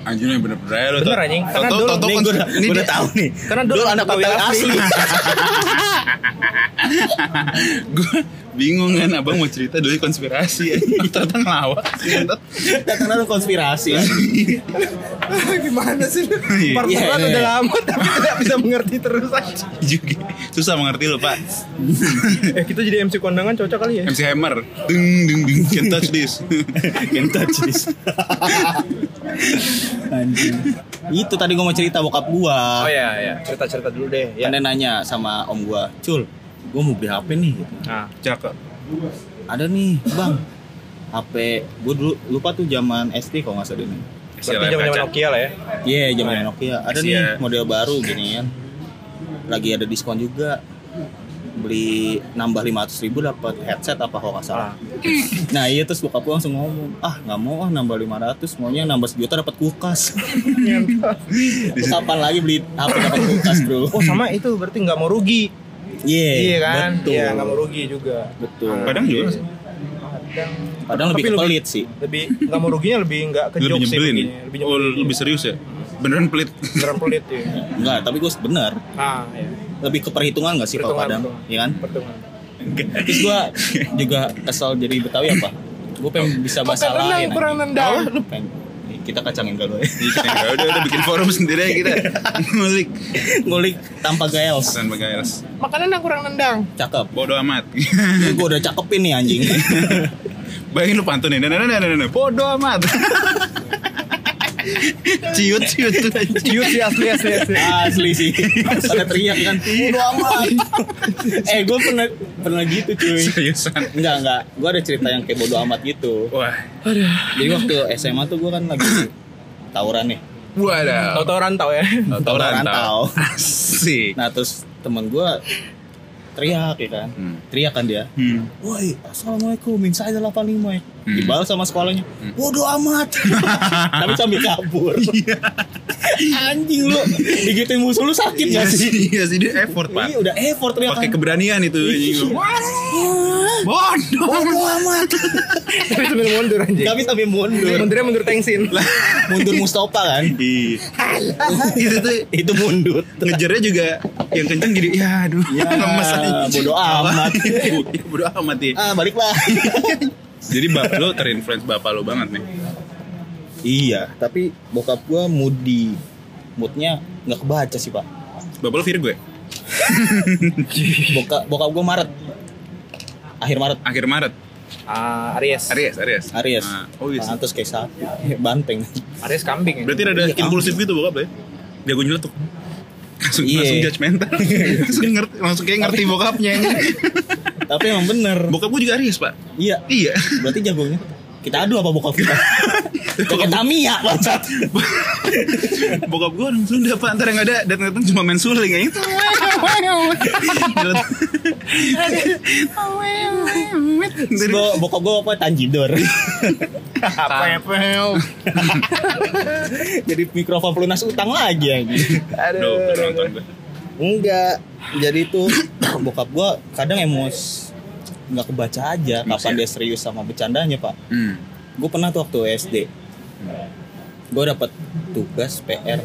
Anjing yang bener-bener aja lu. Bener, anjing. Karena dulu- Nih gue udah, ini gua udah tahu nih. Karena Dul Dul anak Betawi asli. asli. gue bingung kan abang mau cerita dulu konspirasi ternyata ngelawak Karena lu konspirasi. Gimana sih? Iya. Part Iya, iya. udah lama tapi tidak bisa mengerti terus aja. juga susah mengerti lo pak Eh kita jadi MC kondangan cocok kali ya. MC Hammer ding ding ding can't touch this Can't touch this. Anjing. Itu tadi gue mau cerita bokap gua. Oh iya iya, cerita-cerita dulu deh. Kan Ya. dia nanya sama om gua, Cul, gua mau beli HP nih. Gitu. Nah, cakep Ada nih, bang. HP gua dulu lupa tuh zaman SD kalau nggak salah ini. berarti zaman-zaman Nokia lah ya. Iya, zaman Nokia. Ada Iya. nih model baru gini kan. Lagi ada diskon juga. Beli nambah 500 ribu dapat headset apa kalau nggak salah. Nah iya terus bokap gua langsung ngomong, ah nggak mau ah nambah 500, maunya nambah sejuta dapat kulkas. Kapan lagi beli HP dapat kulkas bro? Oh sama itu berarti nggak mau rugi. Iya, iya kan? Betul. Iya nggak mau rugi juga. Betul. Padahal juga sih Padahal lebih Tapi ke pelit sih. Lebih nggak mau ruginya lebih nggak ke lebih sih nyebelin ruginya. Lebih oh lebih serius ya beneran pelit Beneran pelit ya. Enggak, tapi gue bener. Ah, iya. Lebih ke perhitungan gak sih kalau Perhitungan, kadang? perhitungan. Iya kan? Pertemuan. Terus gue juga kesel jadi Betawi apa? Gue pengen bisa bahasa lain. kurang nendang. Oh, pengen. Kita kacangin dulu ya. ya udah udah bikin forum sendiri aja kita ngulik Ngulik tanpa gaels. tanpa guys Makanan yang kurang nendang. Cakep. bodoh amat gue udah cakepin nih anjing. bayangin lu pantun nih nah, nah, nah, nah, nah. bodoh amat ciut ciut tuh Ciut sih asli asli asli. Asli sih. Pada teriak kan. Udah amat. eh, gue pernah pernah gitu cuy. seriusan Enggak, enggak. Gue ada cerita yang kayak bodo amat gitu. wah Jadi waktu SMA tuh gue kan lagi tawuran nih. wadah Tahu-tahu rantau ya. tau Rantau. asik Nah terus temen gue teriak ya kan Hmm. teriak kan dia Hmm. Woi, assalamualaikum, inside 85 ya. Hmm. Dibalas sama sekolahnya. Bodoh amat. Tapi sambil kabur. Anjing lu, digituin musuh lu sakit Iya gak sih? iya sih dia effort pak. Iya udah effort Pakai keberanian itu. Bodoh. Bodoh amat. Tapi sambil mundur anjing. Tapi sambil mundur. Mundurnya mundur tengsin. mundur Mustafa kan. Iya. itu tuh Itu mundur. ngejarnya juga yang kenceng jadi ya aduh Ya, bodoh amat. Iya, bodoh amat ya. Ah, baliklah. Jadi bapak lo terinfluence bapak lo banget nih. iya, tapi bokap gua moody. Moodnya nggak kebaca sih, Pak. Bapak lo Virgo ya? Bokap bokap gua Maret. Akhir Maret. Akhir Maret. Ah, Aries. Aries, Aries. Aries. Ah, oh iya. sih. Pantes kayak sapi. Banteng. Aries kambing ya. Berarti ada Iya, impulsif gitu bokap lo ya? Jago nyeletuk. Langsung, Iya. langsung judgmental. langsung ngerti, langsung kayak ngerti bokapnya. Tapi emang bener. Bokap gue juga Aries, Pak. Iya. Iya. Berarti jagonya. Kita adu apa bokap kita? Kayak Tamiya bangsat. Bokap gue orang Sunda, Pak. Ntar yang ada datang-datang cuma main suling kayak itu. Bo- bokap gue apa Tanjidor. Apa ya, Pel? Jadi mikrofon pelunas utang lagi anjing. Aduh, nonton gue. Enggak. Jadi tuh bokap gua kadang emos nggak kebaca aja kapan ya? dia serius sama bercandanya pak. Hmm. Gue pernah tuh waktu SD. Gue dapat tugas PR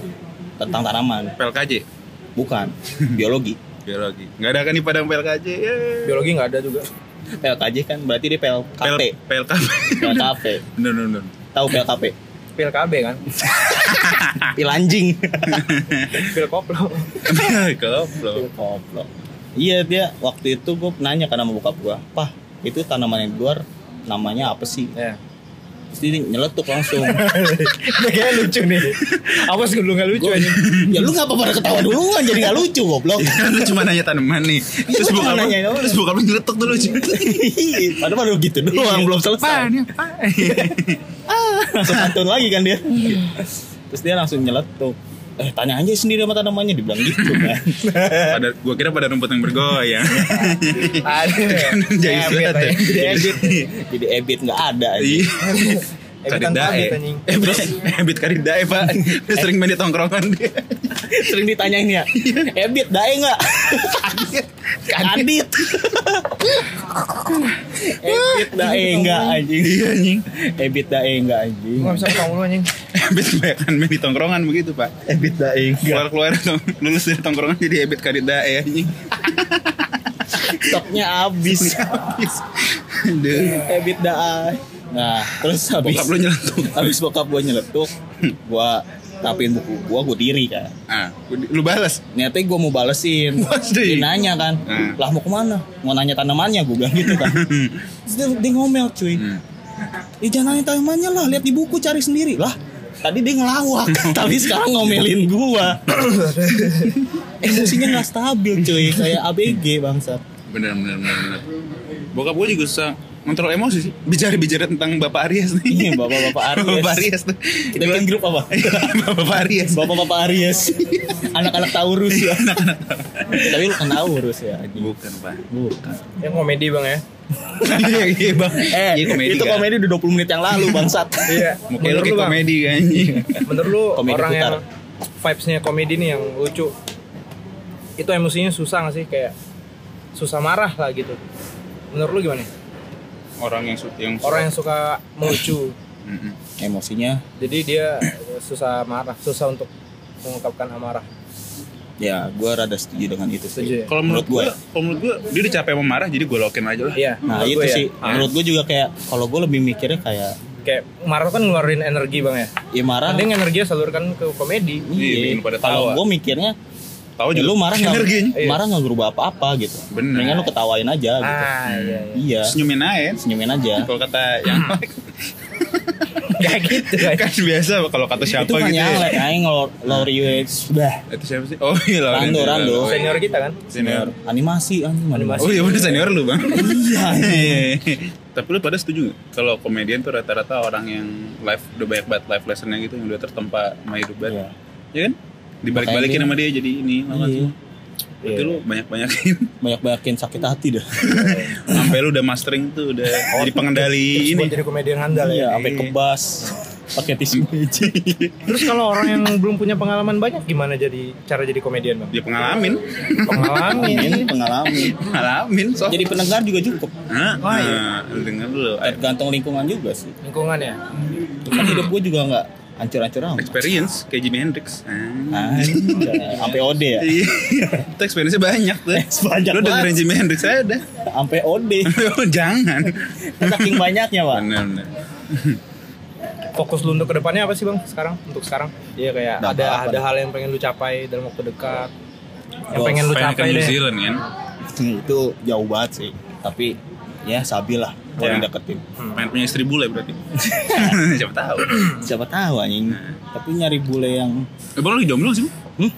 tentang tanaman, PLKJ. bukan biologi. Biologi. Nggak ada kan di Padang PLKJ. Yeay. Biologi nggak ada juga. PLKJ kan berarti dia PLKP. PL, PLKP. PLKP. Bener, bener, bener. Tahu PLKP? Pil KB kan. Pil anjing. Pil koplo. Koplo. Koplo. Iya dia waktu itu gue nanya kan sama bokap gue, Pah itu tanaman yang di luar namanya apa sih? Ya. Terus dia nyeletuk langsung. Kayaknya lucu nih. Apa sih lu nggak lucu aja? ya lu ngapa pada ketawa duluan jadi gak lucu goblok. Kan lu cuma nanya tanaman nih. Terus Iya, buka nanya doang. terus buka lu nyeletuk dulu. Padahal baru gitu doang belum selesai. Langsung pantun lagi kan dia. Terus dia langsung nyeletuk. Eh tanya aja sendiri sama tanamannya dibilang gitu kan. pada gua kira pada rumput yang bergoyang. Ada. Jadi Ebit ya. Jadi ebit. jadi ebit nggak ada. Iya. Karidae. Ebit, ebit karidae pak. Dia sering main di tongkrongan dia. Sering ditanyain ya. Ebit dae nggak? Kadit. Ebit dae nggak anjing. Iya anjing. Ebit dae nggak anjing. Nggak bisa ngomong lu anjing. Ebit kebanyakan main di tongkrongan begitu pak. Ebit dae Keluar keluar lulus dari tongkrongan jadi ebit karidae anjing. Stoknya habis. Aduh. Ebit dae. Nah, terus habis Bokap lu nyeletuk. habis bokap gua nyeletuk, gua tapin buku gua, gua diri kan. Ah, lu balas. Niatnya gua mau balesin. Pasti. Dia nanya kan, Hmm. lah mau ke mana? Mau nanya tanamannya, gua bilang gitu kan. Terus dia, dia ngomel cuy. Hmm. Ya jangan nanya tanamannya lah, lihat di buku cari sendiri lah. Tadi dia ngelawak, tapi sekarang ngomelin gua. Emosinya nggak stabil cuy, kayak ABG bangsat. Bener bener bener. bener. Bokap gue juga susah kontrol emosi sih. Bicara-bicara tentang Bapak Aries nih. Iya, bapak-bapak Aries. Bapak Aries tuh. Kita bikin grup apa? Bapak Aries. Bapak-bapak Aries. Anak-anak Taurus ya. Tapi lu kan Taurus ya. Bukan, Pak. Bukan. Yang komedi bang ya. Iya, iya, Bang. Eh, Iya, komedi itu kan? komedi udah 20 menit yang lalu bangsat. Iya. Mungkin lu kayak komedi kan. Menurut lu orang putar. yang vibesnya komedi nih yang lucu itu emosinya susah gak sih kayak susah marah lah gitu. Menurut lu gimana? Orang yang su- yang Orang yang suka melucu. Emosinya jadi dia susah marah, susah untuk mengungkapkan amarah. ya gua rada setuju dengan itu sih. ya? Kalau menurut Menurut gue, kalau menurut gue dia udah capek sama marah jadi gue lokin aja lah. Iya. Nah, menurut itu gue ya. sih. Ah. Menurut gua juga kayak kalau gua lebih mikirnya kayak Kayak marah kan ngeluarin energi bang ya. ya marah. Mending energinya salurkan ke komedi. Iya, pada Kalau gua mikirnya Tahu ya juga. lu marah nggak. Iya. marah nggak berubah apa-apa gitu. Bener. Mendingan lu ketawain aja gitu. Ah iya. iya. Iya. Senyumin aja. Senyumin aja. Kalau kata yang Kayak gitu kan. kan biasa kalau kata siapa itu kan gitu ya. nyalek aing lo Loriwich bah Itu siapa sih? Oh iya lah. Rando, Rando. Senior kita kan. Senior. animasi anjing Animasi. Oh iya bener senior lu bang. Iya. Tapi lu pada setuju gak? Kalau komedian tuh rata-rata orang yang live udah banyak banget live lessonnya gitu yang udah tertempa sama hidup banget. Iya. Ya kan? Dibalik-balikin sama dia jadi ini lama Iya. tuh. Berarti Iya. lu banyak-banyakin banyak-banyakin sakit hati dah sampai lu udah mastering tuh udah jadi pengendali Ini ini. jadi komedian handal iya ya. sampai kebas pakai tisu Terus kalau orang yang belum punya pengalaman banyak gimana jadi cara jadi komedian bang? Dia pengalamin, Pengalaman. ini pengalamin pengalamin. So. jadi pendengar juga cukup Hah? Wah, iya. Nah, lu denger dulu. tergantung lingkungan juga sih Lingkungan ya. kan hidup gue juga nggak hancur-hancur amat Experience kayak Jimi Hendrix. Ah. Sampai OD ya Iya. Itu experience banyak tuh. Banyak Lu dengerin. Jimi Hendrix aja dah. sampai OD Jangan. saking banyaknya pak Bener bener. Fokus lu untuk ke depannya apa sih bang sekarang? Untuk sekarang? Iya kayak Nggak ada ada deh. hal yang pengen lu capai dalam waktu dekat. Yang pengen lu capai New deh. Zealand kan. itu jauh banget sih tapi ya sabi lah kalau Ya. deketin Pengen punya istri bule berarti. Siapa tahu. siapa tahu anjing tapi nyari bule yang Eh, Bang lu lagi jomblo sih? Bang? Hmm?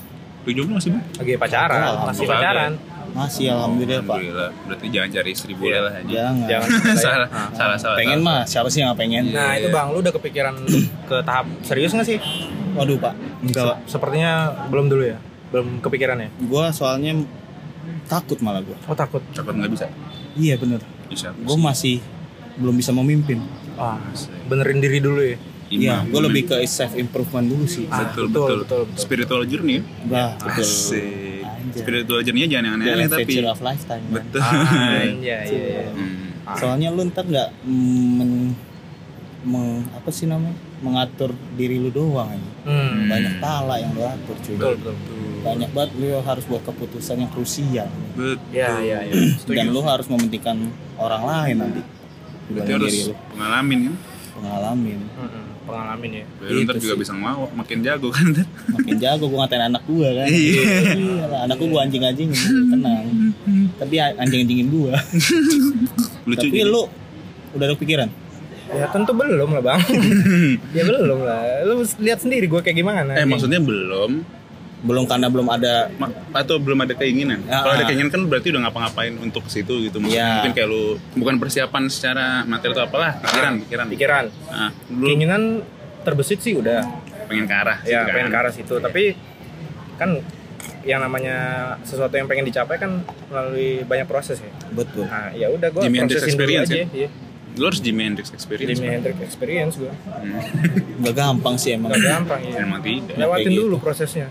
Lagi jomblo sih, Bang? Lagi pacaran, Oh, masih Alhamdulillah. pacaran. masih alhamdulillah pak Alhamdulillah. Berarti jangan cari istri bule lah aja. jangan Jangan salah, salah, salah. pengen salah. mah siapa sih yang nggak pengen Nah itu bang, lu udah kepikiran ke tahap serius nggak sih? waduh pak enggak pak Sepertinya belum dulu ya, belum kepikiran ya. gue soalnya takut malah gue Oh takut. Takut nggak bisa. iya bener Bisa. gue masih belum bisa memimpin Ah, benerin diri dulu ya. iya gue lebih ke self improvement dulu sih Ah, betul, betul, betul, betul, betul. Spiritual journey. ya? Bah, betul Asik. Anjay. Spiritual journey-nya jangan aneh-aneh tapi. adventure of lifetime kan? Betul. Ah, iya iya. iya. Hmm. soalnya lu ntar nggak mm, men, meng- apa sih namanya mengatur diri lu doang aja Hmm. banyak pala yang lu atur cuy Betul betul. betul. banyak banget lu harus buat keputusan yang krusial Betul. Ya ya ya. dan lu harus mementingkan orang lain nanti Berarti harus diri lu pengalamin kan. pengalamin Mm-mm, Pengalamin ya. Baru ntar Gitu juga sih. bisa mau makin jago kan ntar. makin jago gue ngatain anak gua kan Iya. Iyalah, anak gua gua anjing-anjing tenang tapi anjing-anjingin gua Lucu tapi juga. lu udah ada pikiran Ya tentu belum lah bang. ya belum lah. Lu lihat sendiri gue kayak gimana. Eh maksudnya belum belum karena belum ada Ma- atau belum ada keinginan. Ya. Kalau ada keinginan kan berarti udah ngapa-ngapain untuk ke situ gitu. Mungkin, Ya. mungkin kayak lu bukan persiapan secara materi atau apalah, pikiran, pikiran. pikiran. Nah, lu Keinginan terbesit sih udah. pengen ke arah Ya situ kan. pengen ke arah situ. Tapi kan yang namanya sesuatu yang pengen dicapai kan melalui banyak proses ya. betul Nah ya udah gue prosesin dulu experience aja. ya? Iya. Lu harus Jimi Hendrix experience. Jimi. Hendrix experience gue. Hmm. nggak gampang sih emang Gak gampang ya. Emang tidak. Lewatin Kayak gitu. dulu prosesnya.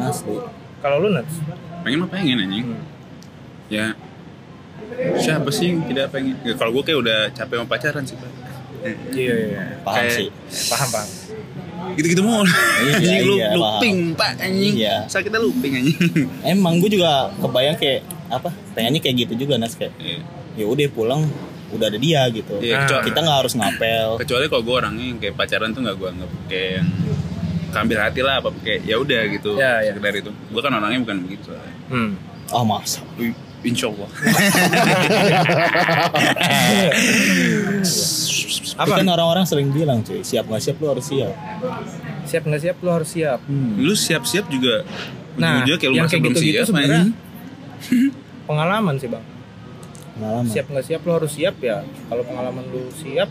asli Kalau lu Nats? Pengen mah pengen anjing. Hmm. Ya. Siapa sih yang tidak pengen? Ya, kalau gue kayak udah capek sama pacaran sih, Pak. Eh, Iya iya. paham Kayak- sih Paham paham. Gitu-gitu mau. Iya, anjing lu iya, looping, Pak anjing. Iya. Sakitnya looping anjing. emang gue juga kebayang kayak apa pengennya kayak gitu juga nas kayak Iya. ya udah pulang udah ada dia gitu Iya, Nah. kecuali, kita nggak harus ngapel kecuali kalau gue orangnya yang kayak pacaran tuh nggak gue anggap kayak yang kambil hati lah apa kayak ya udah gitu Ya, ya. sekedar itu gue kan orangnya bukan begitu. Hmm. oh masa Insya Allah Tapi kan orang-orang sering bilang cuy siap nggak siap lu harus siap Siap nggak siap lu harus siap. hmm. lu siap-siap juga Nah, kayak lu yang kayak gitu-gitu siap sebenarnya pengalaman sih bang. Pengalaman Siap nggak siap lu harus siap ya. Kalau pengalaman lu siap,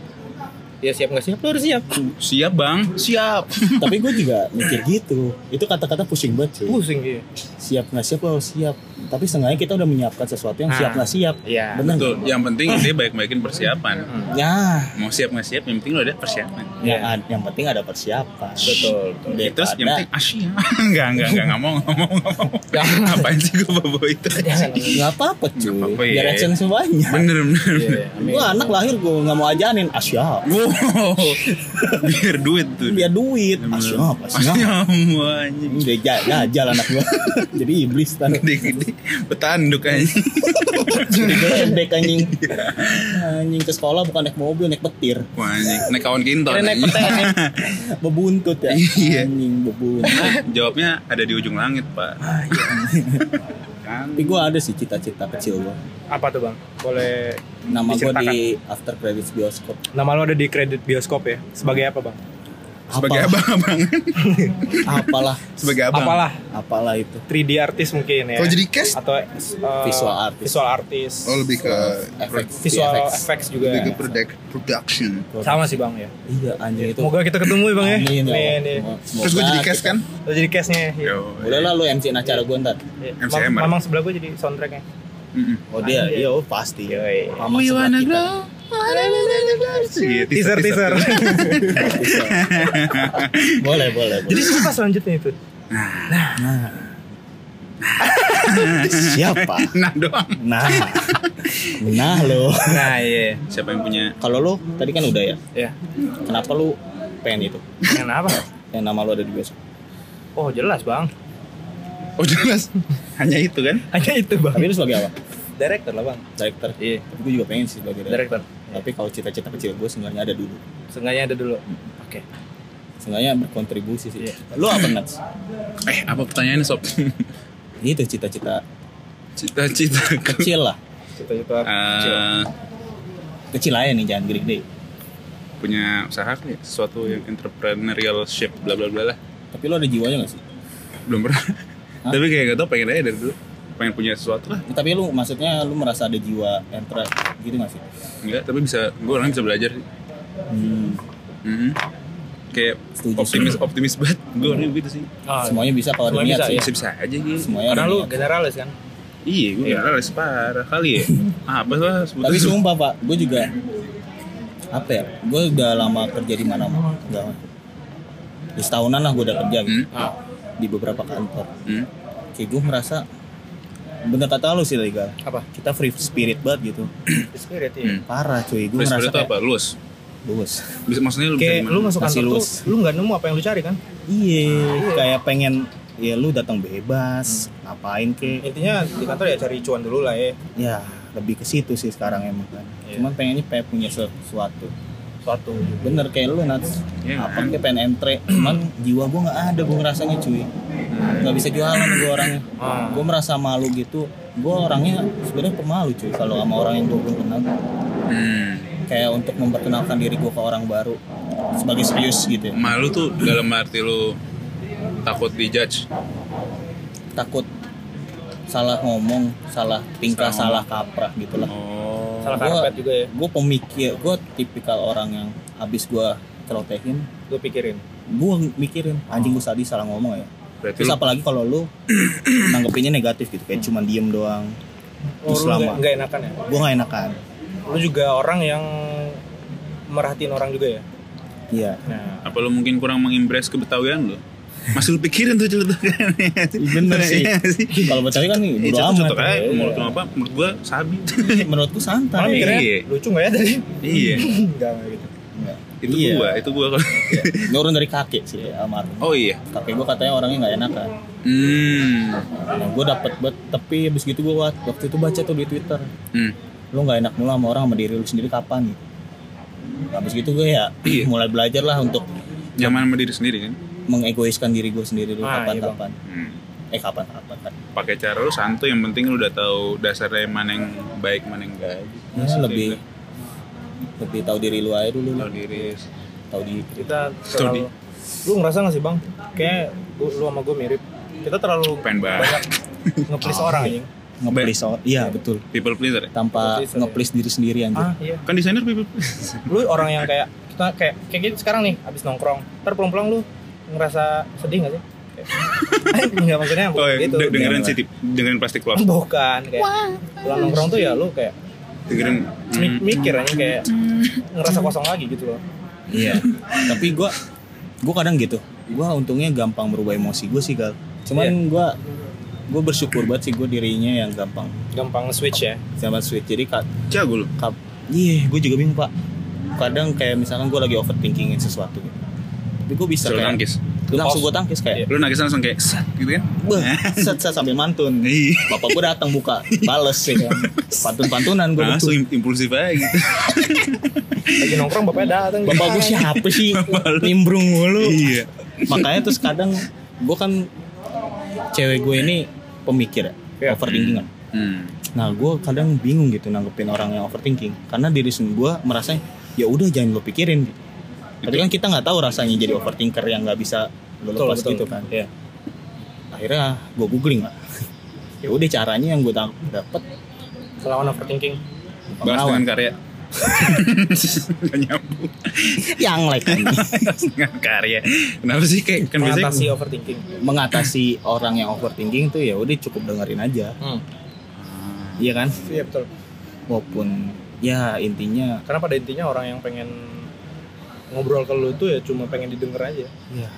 ya siap nggak siap lu harus siap. siap bang siap tapi gue juga mikir gitu itu kata-kata pusing banget cuy Pusing gitu. siap nggak siap lu harus siap tapi seenggaknya kita udah menyiapkan sesuatu yang Nah. siap nggak siap. Iya. benar Betul. yang penting dia baik-baikin persiapan. Ya. Mau siap nggak siap yang penting lu ada persiapan. Yang, ad- yang penting ada persiapan. Betul. betul. Daripada- terus yang penting asyik enggak enggak enggak nggak mau nggak mau nggak mau. Jangan. ngapain sih gue bawa itu? Jangan. nggak apa-apa cuy. Nggak apa-apa, biar ya. action semuanya. Bener bener Iya, amin. gue anak lahir gue nggak mau ajanin. Asyap wow. Biar duit tuh. Biar duit. Asyap asyap Asyam anjing? Udah ja- jajal anak gue jadi iblis tan. Gede-gede betanduk anjing. Gede anjing. Anjing ke sekolah bukan naik mobil naik petir. Wah, anjing. Naik kawan kinton Kira naik nih. bebuntut ya? Iya. anjing bebuntut. Jawabnya ada di ujung langit pak. Kan tapi gue ada sih cita-cita kecil gue Apa tuh bang? Boleh nama gue di after credits bioskop. Nama lo ada di kredit bioskop ya? Sebagai apa bang? Sebagai Apalah. abang-abangan. apalah Sebagai abang. Apalah apalah itu 3D artis mungkin ya. Kalau jadi cast atau uh, Visual artist. Visual artis. oh lebih ke efek visual effects juga. lebih ke product production. Sama sih Bang ya. iya anjing itu Semoga kita ketemu ya Bang ya. Amin, ya nih. Semoga Terus gue jadi cast kan? Lo jadi case-nya. ya. Boleh lah lu MC acara gue ntar Iya. MCM, Mam- Mamang sebelah gue jadi soundtracknya. Oh dia iya oh pasti Yoi. Mama sebelah kita. Iya, Teaser teaser. boleh boleh jadi siapa selanjutnya itu? siapa Nah doang. nah nah lo Nah iya. Siapa yang punya? kalau lo tadi kan udah ya Ya. kenapa lu pengen itu Kenapa? yang nama lo ada di besok Oh jelas Bang. Oh jelas. Hanya itu kan? Hanya itu Bang. tapi lu sebagai apa Director lah Bang. director Iya. tapi gue juga pengen sih sebagai director Director. Tapi kalau cita-cita kecil gue sebenarnya ada dulu Sengaja ada dulu. Oke. Sengaja berkontribusi sih lu apa Nats? Eh apa pertanyaannya sob? itu cita-cita Cita-cita kecil lah Cita-cita kecil. Eh, kecil aja nih jangan gede-gede punya usaha ya? sesuatu yang entrepreneurial shape bla bla bla lah tapi lo ada jiwanya gak sih belum pernah Hah? tapi kayak gak tau pengen aja dari dulu pengen punya sesuatu. Lah Ya, tapi lu maksudnya lu merasa ada jiwa entre gitu gak sih? Enggak tapi bisa gue orangnya bisa belajar sih. Hmm, Mhm. kayak Setuju. optimis optimis banget. Gue orangnya begitu sih. Ah, semuanya bisa kalau ada Semuanya niat bisa, sih. bisa bisa aja gitu semuanya Karena ada lu generalis kan? iya gue Iya. generalis parah kali ya. Apa lah tapi sumpah pak gue juga apa ya gue udah lama kerja di mana mana udah di setahunan lah gue udah kerja gitu. Hmm. Ah, di beberapa kantor. Hmm. kayak gue merasa bener kata lu sih legal. Apa? kita free spirit banget gitu. Spirit ya. Hmm. parah cuy. Gue Free merasa spirit itu apa? Luas luas bisa maksudnya lu bisa Kayak lu masuk kantor tuh, lu nggak nemu apa yang lu cari kan? iya kayak pengen ya lu datang bebas ngapain ke Intinya di kantor ya cari cuan dulu lah ya. ya lebih ke situ sih sekarang emang kan. Iya. cuman pengennya pengen punya sesuatu Suatu. bener kayak lu nats Iya, apa kan? kayak pengen entre cuman jiwa gue nggak ada gue ngerasanya cuy nggak bisa jualan gue orangnya Ah. gue merasa malu gitu gue orangnya sebenarnya pemalu cuy kalau sama orang yang gue belum kenal Hmm. kayak untuk memperkenalkan diri gue ke orang baru sebagai serius gitu ya. malu tuh dalam arti lu takut dijudge takut salah ngomong salah tingkah Salah salah, kaprah gitu lah oh Salah Gua- karpet juga ya. gue pemikir gue tipikal orang yang habis gue celotehin Gue pikirin. gue mikirin anjing gue tadi salah ngomong ya berarti terus lu apalagi kalau lu nanggepinnya negatif gitu kayak cuman diem doang Oh, terus lu lama nggak- nggak enakan ya? gue nggak enakan Lu juga orang yang merhatiin orang juga ya? iya Nah, apa lu mungkin kurang mengimbres kebetawian lu masih lu pikirin tuh celutukan bener sih kalau betawi kan nih Iya, bodo amat cocok aja. Menurut lu apa? Menurut gua sabi. menurutku malah santai mikirnya Iya. lucu nggak ya tadi? iya. Enggak gitu. Enggak. Itu Iya. gua, itu gua. nurun dari kakek sih almarhum oh iya. kakek gue katanya orangnya nggak enakan Hmm. nah gue dapet bet tapi habis gitu gue waktu itu baca tuh di twitter Hmm. lu nggak enak mulu sama orang sama diri lu sendiri kapan gitu habis gitu gue ya Iya. mulai belajar lah untuk Nyaman sama diri sendiri kan? Mengegoiskan diri gue sendiri dulu Ah, iya, kapan-kapan Hmm. eh kapan-kapan kan Pakai cara lu santuy yang penting lu udah tahu dasarnya mana yang baik mana yang enggak. ya, lebih lebih tahu diri lu aja dulu tahu diri. tahu diri Kita terlalu... Lu ngerasa gak sih bang? Kayak gua- lu sama gue mirip. Kita terlalu Pengen banget. banyak nge-please orang anjing. ngeplis oh, iya betul People pleaser ya? tanpa Ngeplis, ngeplis diri sendiri anjir Ah iya. Kan desainer people pleaser. Lu orang yang kayak kita kayak kayak gitu sekarang nih abis nongkrong. Ntar pulang-pulang lu ngerasa sedih gak sih? Enggak maksudnya Oh, iya. gitu. De- dengerin sih, tip- dengerin plastik love. Bukan kayak pulang nongkrong tuh ya lu kayak Dengerin. mi- Hmm. mikir aja kayak ngerasa kosong lagi gitu loh. iya tapi gue gue kadang gitu gue untungnya gampang berubah emosi gue sih gal cuman Iya. gue gue bersyukur banget sih gue dirinya yang gampang Gampang switch ya. sama sweet jadi kak Jago lu. kap iya gue juga bingung pak kadang kayak misalkan gue lagi overthinkingin sesuatu gitu tapi gue bisa Suruh kayak tangkis. langsung gue tangkis kayak Lu nangis langsung kayak set gitu kan? Beuh, set set sambil mantun Iya. bapak gue datang buka bales sih kan pantun pantunan gue Langsung im- impulsif aja gitu. Lagi nongkrong bapaknya datang. bapak gue siapa sih nimbrung mulu iya. makanya terus kadang gue kan cewek gue ini pemikir ya overthinking kan Hmm. nah gue kadang bingung gitu nanggepin orang yang overthinking karena diri sendiri gue merasa ya udah jangan lo pikirin gitu. Tapi kan kita nggak tahu rasanya jadi overthinker yang nggak bisa Betul, lepas betul. gitu kan. Iya. Akhirnya gue googling lah. ya udah caranya yang gue dapet Lawan overthinking. Bahas dengan karya. Gak nyambung. yang like kan. dengan karya. Kenapa sih kayak kan biasanya Mengatasi overthinking. mengatasi orang yang overthinking tuh ya udah cukup dengerin aja. Hmm. Iya kan? Iya betul. Walaupun ya intinya Karena pada intinya orang yang pengen ngobrol ke lu tuh ya cuma pengen didengar aja, ya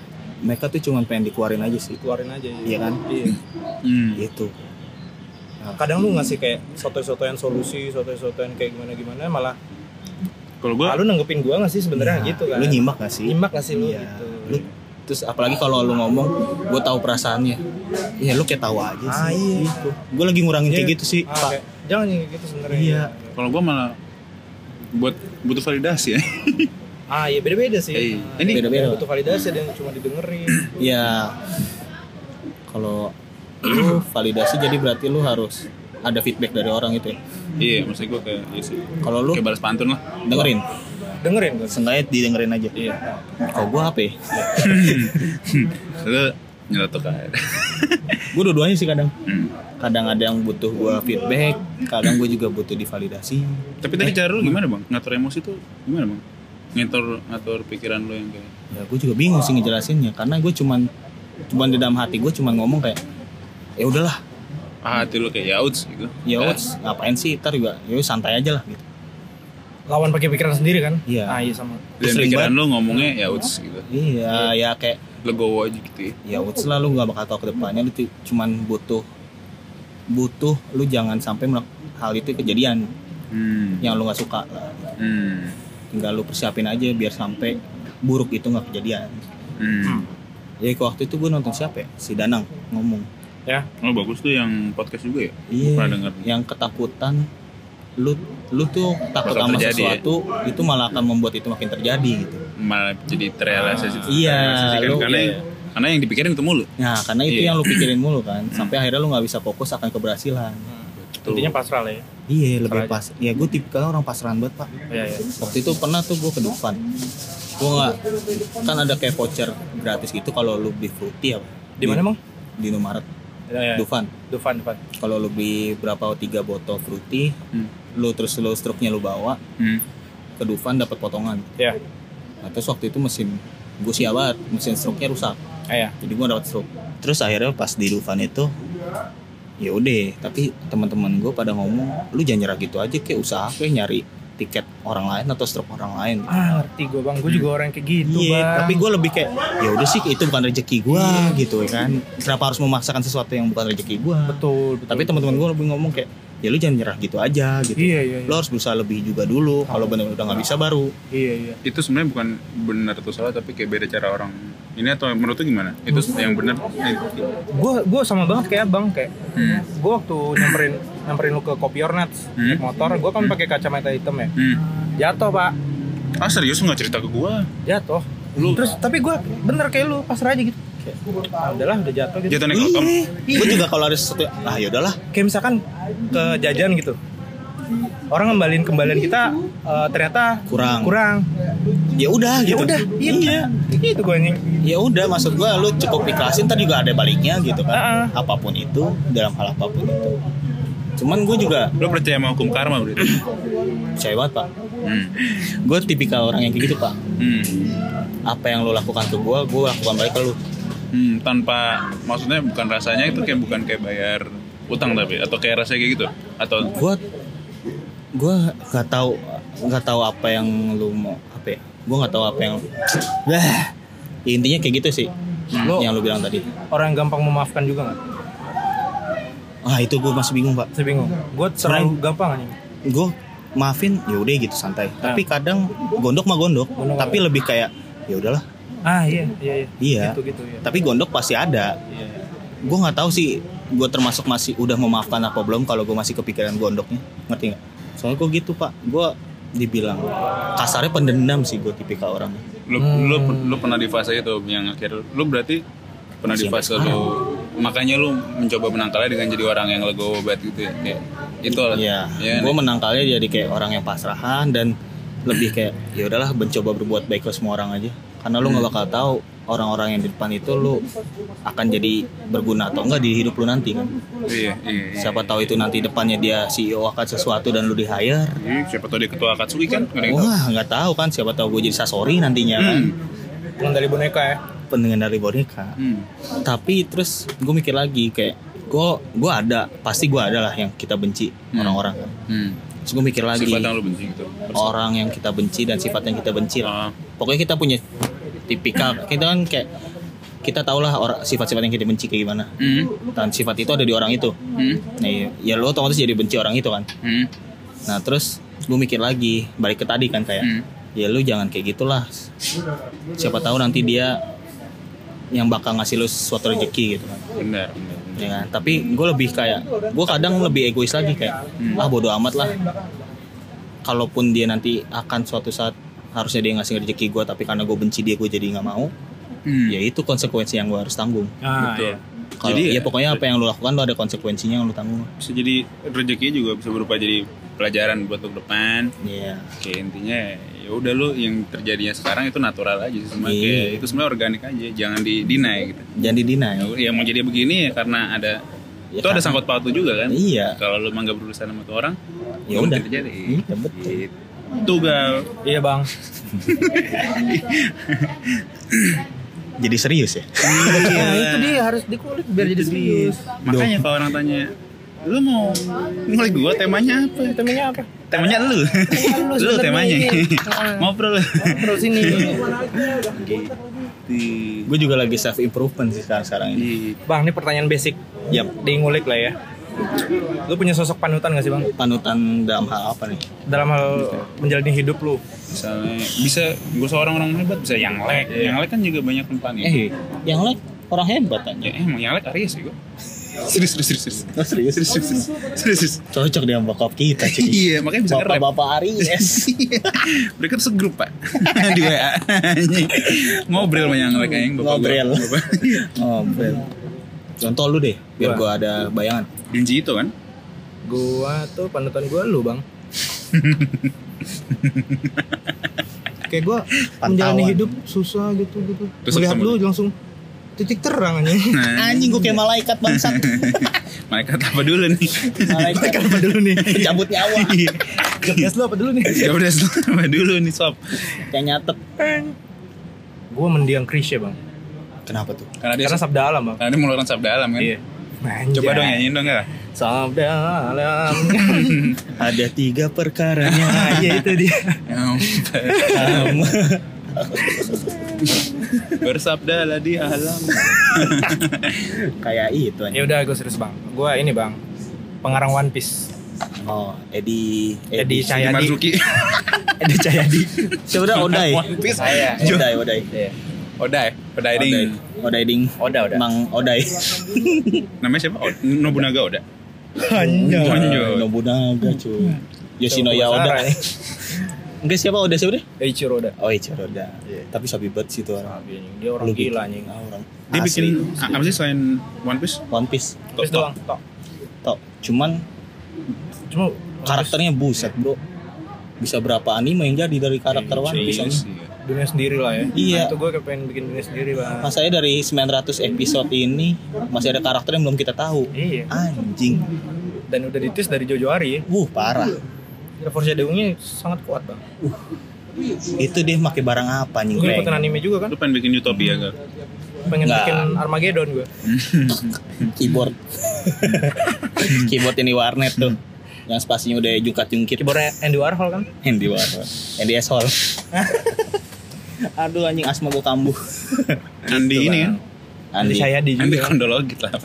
mereka tuh cuma pengen dikeluarin aja sih. keluarin aja. Iya kan? Iya. Hmm. Gitu. Kadang lu ngasih kayak soto-sotoyan solusi, soto-sotoyan kayak gimana-gimana malah Kalau gue ah, lu nanggepin gua gak sih sebenarnya Iya. gitu kan. Lu nyimak gak sih? Nyimak gak sih lu Iya. gitu. Lu terus apalagi kalau lu ngomong gue tahu perasaannya ya lu kayak tahu aja sih Ah, iya. gitu. gue lagi ngurangin kayak Iya. gitu sih Ah, pak kayak, jangan yang gitu sebenarnya. Iya. kalau gue malah buat butuh validasi ya. Ah iya beda-beda sih. Iya. Ah, Ini- beda-beda. butuh validasi ada yang cuma didengerin. ya kalau lu validasi jadi berarti lu harus ada feedback dari orang itu ya iya, maksud gue kayak iya sih. kalau lu Kayak balas pantun lah. dengerin dengerin kan? sengaja didengerin aja Iya. kalau gue apa ya Lu nyeletuk aja. gue dua-duanya sih kadang Hmm. kadang ada yang butuh gue feedback kadang gue juga butuh divalidasi Tapi tadi cara lu gimana bang? Ngatur emosi tuh gimana bang? Ngatur ngatur pikiran lu yang kayak ya gue juga bingung sih ngejelasinnya karena gue cuman cuman di dalam hati gue cuman ngomong kayak ya udahlah ah, hati lu kayak yauds gitu. ya Eh, wes ngapain sih ntar juga ya santai aja lah gitu Lawan pakai pikiran sendiri kan? Iya. Ah iya sama. Dan sering pikiran banget. lu ngomongnya yauds gitu. iya ya kayak Legowo aja gitu ya. ya wes lah lu nggak bakal tahu ke depannya tuh cuman butuh butuh lu jangan sampai hal itu kejadian Hmm. yang lu nggak suka lah. Hmm. Tinggal lu persiapin aja biar sampai buruk itu nggak kejadian Hmm. jadi ke waktu itu gue nonton siapa ya si Danang ngomong Ya. Oh bagus tuh yang podcast juga ya? iya denger. yang ketakutan lu lu tuh takut Bakal sama terjadi ya? sesuatu itu malah akan membuat itu makin terjadi gitu Malah jadi terrealisasi. Iya, terrealisasikan. lu- karena iya. karena yang dipikirin itu mulu. nah karena itu Iya. yang lu pikirin mulu kan sampai akhirnya lu nggak bisa fokus akan keberhasilan Tuh. Intinya pasrah lah ya. iya lebih Pasrah pas ya gue tipikal orang pasrahan banget pak Iya iya. waktu itu pernah tuh gue ke Dufan gue nggak kan ada kayak voucher gratis gitu kalau lu beli fruity apa Di mana emang? di Indomaret Ya, ya. Dufan Dufan, Dufan. kalau lu beli berapa tiga botol fruity Hmm. lu terus lu struknya lu bawa Hmm. ke Dufan dapat potongan Ya. nah terus waktu itu mesin gue siap banget mesin struknya rusak Ah, ya. jadi gue dapat struk terus akhirnya pas di Dufan itu ya udah tapi teman-teman gue pada ngomong lu jangan nyerah gitu aja kayak usaha kayak nyari tiket orang lain atau struk orang lain Ah, ngerti gue bang. Gue juga orang kayak gitu Iya, bang. tapi gue lebih kayak ya udah sih itu bukan rezeki gue gitu ya kan. Kenapa harus memaksakan sesuatu yang bukan rezeki gue? betul, betul. Tapi teman-teman gue lebih ngomong kayak ya lu jangan nyerah gitu aja gitu. Iya, iya, iya. Lo harus berusaha lebih juga dulu. Kalau benar-benar udah nggak bisa baru. Iya iya. Itu sebenarnya bukan benar atau salah tapi kayak beda cara orang. Ini atau menurut lu gimana? Itu yang benar. Gue gue sama banget kayak abang kayak. Hmm. Gue waktu nyamperin nyamperin lu ke Kopi Ornats Hmm. naik motor, gue kan pakai kacamata hitam ya. Hmm. Jatuh pak, Ah serius nggak cerita ke gua? jatuh. Lu- Terus tapi gue bener kayak lu pasrah aja gitu. Kayak, ah, udahlah udah jatuh gitu. Jatuh naik. Gue juga kalau ada sesuatu ah ya udahlah. Kayak misalkan ke jajan gitu. Orang ngembalin kembalian kita eh, ternyata Kurang. Kurang. Ya udah Ya gitu. udah, iya. Gitu gue anjing. Ya udah maksud gue lu cukup ikhlasin tadi juga ada baliknya gitu kan. Ah. Apa pun itu dalam hal apa pun itu. Cuman gue juga Lu percaya sama hukum karma berarti? percaya banget pak. Hmm. Gue tipikal orang yang kayak gitu pak. Hmm. Apa yang lu lakukan ke gue, gue lakukan balik ke lu. Hmm, tanpa maksudnya bukan rasanya itu kayak bukan kayak bayar utang tapi atau kayak rasanya kayak gitu? Atau gue gue nggak tahu nggak tahu apa yang lu mau apa ya? Gue nggak tahu apa yang Bah, ya intinya kayak gitu sih Lu- yang lu bilang tadi. Orang yang gampang memaafkan juga nggak? ah itu gue masih bingung pak. Saya bingung. Gue terlalu gampang anjing. gue maafin ya udah gitu santai. Tapi kadang gondok mah gondok, Gondok tapi lebih kayak ya udahlah Ah iya iya iya. Iya. Gitu gitu ya. tapi gondok pasti ada. Iya. iya. gue nggak tahu sih gue termasuk masih udah memaafkan apa belum kalau gue masih kepikiran gondoknya. Ngerti nggak? Soalnya gue gitu pak. Gue dibilang kasarnya pendendam sih gue tipikal orangnya lu lu lu pernah di fase itu yang akhir. Lu berarti pernah di fase lu. makanya lu mencoba menangkalnya dengan jadi orang yang legowo banget gitu ya. Kayak itu lah Iya, ya, gue menangkalnya jadi kayak orang yang pasrahan dan lebih kayak ya udahlah mencoba berbuat baik ke semua orang aja karena lu nggak bakal tahu orang-orang yang di depan itu lu akan jadi berguna atau enggak di hidup lu nanti kan Iya, iya, iya. siapa tahu itu nanti depannya dia CEO akan sesuatu dan lu di hire Iya, siapa tahu dia ketua Akatsuki kan? Nggak wah nggak tahu kan siapa tahu gue jadi sasori nantinya kan Hmm. Pengendali boneka ya. pendengar dari boneka Hmm. tapi terus gue mikir lagi kayak gue gue ada pasti gue ada lah yang kita benci orang-orang kan Hmm. terus gue mikir lagi Sifat yang lu benci gitu. orang yang kita benci dan sifat yang kita benci lah Ah. pokoknya kita punya tipikal kita kan kayak kita tahu lah orang sifat-sifat yang kita benci kayak gimana Hmm. dan sifat itu ada di orang itu Hmm. nah ya, ya lo otomatis jadi benci orang itu kan Hmm. nah terus gue mikir lagi balik ke tadi kan kayak Hmm. ya lu jangan kayak gitulah siapa tahu nanti dia yang bakal ngasih lu suatu rezeki gitu kan Benar, ya kan? tapi gue lebih kayak gue kadang lebih egois lagi kayak ah bodo amat lah kalaupun dia nanti akan suatu saat harusnya dia ngasih rezeki gue tapi karena gue benci dia gue jadi nggak mau Hmm. ya itu konsekuensi yang gue harus tanggung Ah, Betul. iya. kalau Jadi ya, ya, pokoknya apa yang lu lakukan lu ada konsekuensinya yang lu tanggung Bisa jadi rezekinya juga bisa berupa jadi pelajaran buat lu ke depan. Iya Kayak intinya ya udah lu yang terjadinya sekarang itu natural aja sih semua Iya. kayak itu sebenarnya organik aja, jangan di deny gitu. jangan didinai Ya mau jadi begini ya karena ada Ya, itu ada karena- sangkut paut juga kan. Iya. Kalau lu emang gak berurusan sama tuh orang, Ya udah. terjadi. Iya, betul. Itu gal. Iya bang. jadi serius ya Nah itu dia harus dikulik biar jadi serius. Makanya kalau orang tanya, lu mau ngulik gua temanya apa? Temanya apa? Temanya lu. lu lu temanya. ini. Ngobrol. Terus ini. gue juga lagi self improvement sih sekarang sekarang ini Di Bang, ini pertanyaan basic. Yap. Di ngulik lah ya. Lu punya sosok panutan gak sih bang? panutan dalam hal apa nih? Dalam hal menjalani hidup lu. misalnya bisa gue seorang orang hebat bisa yang lek. Yang lek kan juga banyak tempatnya eh yang like orang hebat aja ya emang yang lek Aries sih gue serius serius serius serius. Oh, serius serius serius serius, serius. cocok dengan bokap kita cuy. Iya makanya bisa nge-rap. Bapak-bapak Aries mereka tuh segrup pak. Di WA ngobrol sama yang lek yang ngobrol. Ngobrol contoh lu deh biar Gua. gua ada bayangan Junji itu kan Gua tuh panutan gua lu bang. Kayak gua menjalani hidup susah gitu gitu. Terus Melihat lu langsung titik terang aja. nah anjing gua kayak malaikat bangsat malaikat apa dulu nih malaikat apa dulu nih pencabut nyawa Gas lu apa dulu nih? ya udah apa dulu nih sob kayak nyatet Gua mendiang Krisya bang. Kenapa tuh karena dia Karena sabda alam bang. karena dia mengeluarkan sabda alam kan Iya. coba dong nyanyiin dong ya Sabda alam. ada tiga perkaranya Nah, iya itu dia. bersabda lah di alam kayak itu aja Ya udah gue serius bang. Gua ini bang. Pengarang One Piece. oh Edi Edi Di Cahyadi. Marzuki Edi Cahyadi. siapa udah Odai One Piece. Saya. Odai Odai Iya. Odai. Odai ding. Odai. Ding. Oda oda. Mang Odai. Namanya siapa? O- Nobunaga Oda? Hanya. Nobunaga cuy. Yoshinoya Oda. Enggak siapa Oda? Siapa deh? Eiichiro Oda. Oh Ichiro Oda. Tapi sabi banget sih tuh orang. Sabi anjing. Dia orang Lu gila anjing. Ah, orang. Dia asli. bikin a- apa sih selain One Piece? One Piece. Terus Tok- doang. Tok. Tok. Cuman Cuma karakternya buset bro. Bisa berapa anime yang jadi dari karakter One Piece Iya. Dunia sendiri lah ya. Iya. Nah, itu gue pengen bikin dunia sendiri bang. Masanya dari 900 episode ini Masih ada karakter yang belum kita tahu Iya. Anjing Dan udah ditis dari Jojo Ari ya. Wuh parah Gila foreshadowingnya sangat kuat bang. Itu dia pakai barang apa anjing Gue ikutin anime juga kan. lu pengen bikin Utopia gak Pengen Nggak. bikin Armageddon gue. Keyboard Keyboard ini warnet tuh Yang spasinya udah jungkat-jungkit Keyboardnya Andy Warhol kan. Andy Warhol Andy Ashol Aduh anjing asma gue kambuh Andi ini kan Andy Andi Cahyadi juga. Andi kondologit lah.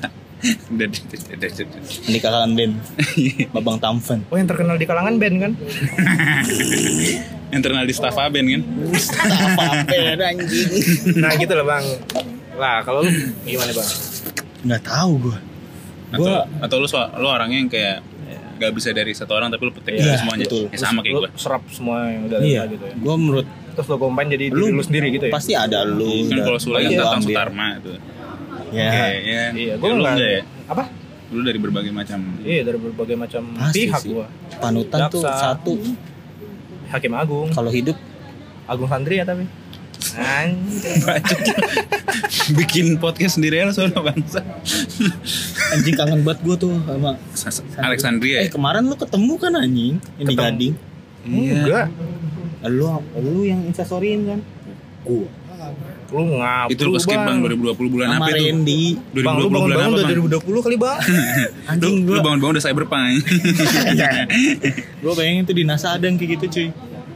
Andi kakak band Babang Tamfen Oh yang terkenal di kalangan band kan? yang terkenal di staff Aben kan Apa band anjing Nah gitu lah bang. Lah kalau lu gimana bang? Nggak tahu gue atau Gua- atau lu lu orang yang kayak gak bisa dari satu orang tapi lu petik Iya, dari semuanya betul. ya, sama kayak Lu gue serap semua yang udah Iya ada gitu ya. Gue menurut Terus lo combine jadi lu, diri lu sendiri gitu ya? Pasti ada lu kan kalau Sule kan Iya, datang dia. Sutarma itu Ya Oke, ya. Iya, Ya, gue lu enggak. enggak ya Apa? lu dari berbagai macam Iya dari berbagai macam Pasti pihak gua. Panutan tuh satu Hakim Agung. Kalau hidup Agung Sandri ya tapi. Anjing. Bikin podcast sendiri aja soalnya bangsa. anjing kangen banget gue tuh sama Alexandria Eh ya? kemarin lu ketemu kan anjing yang di Ketemu. Gading. Enggak. Lu lu yang instastoryin kan? Gua. Lu ngapus Itu lu ke skip bang 2020 bulan apa itu? Randy. 2020 Bang, lu bulan bangun-bangun apa udah bang? 2020 kali bang. Lu, Anjing lu gua. bangun-bangun udah cyberpunk Gua bayangin tuh di NASA Adang kayak gitu cuy.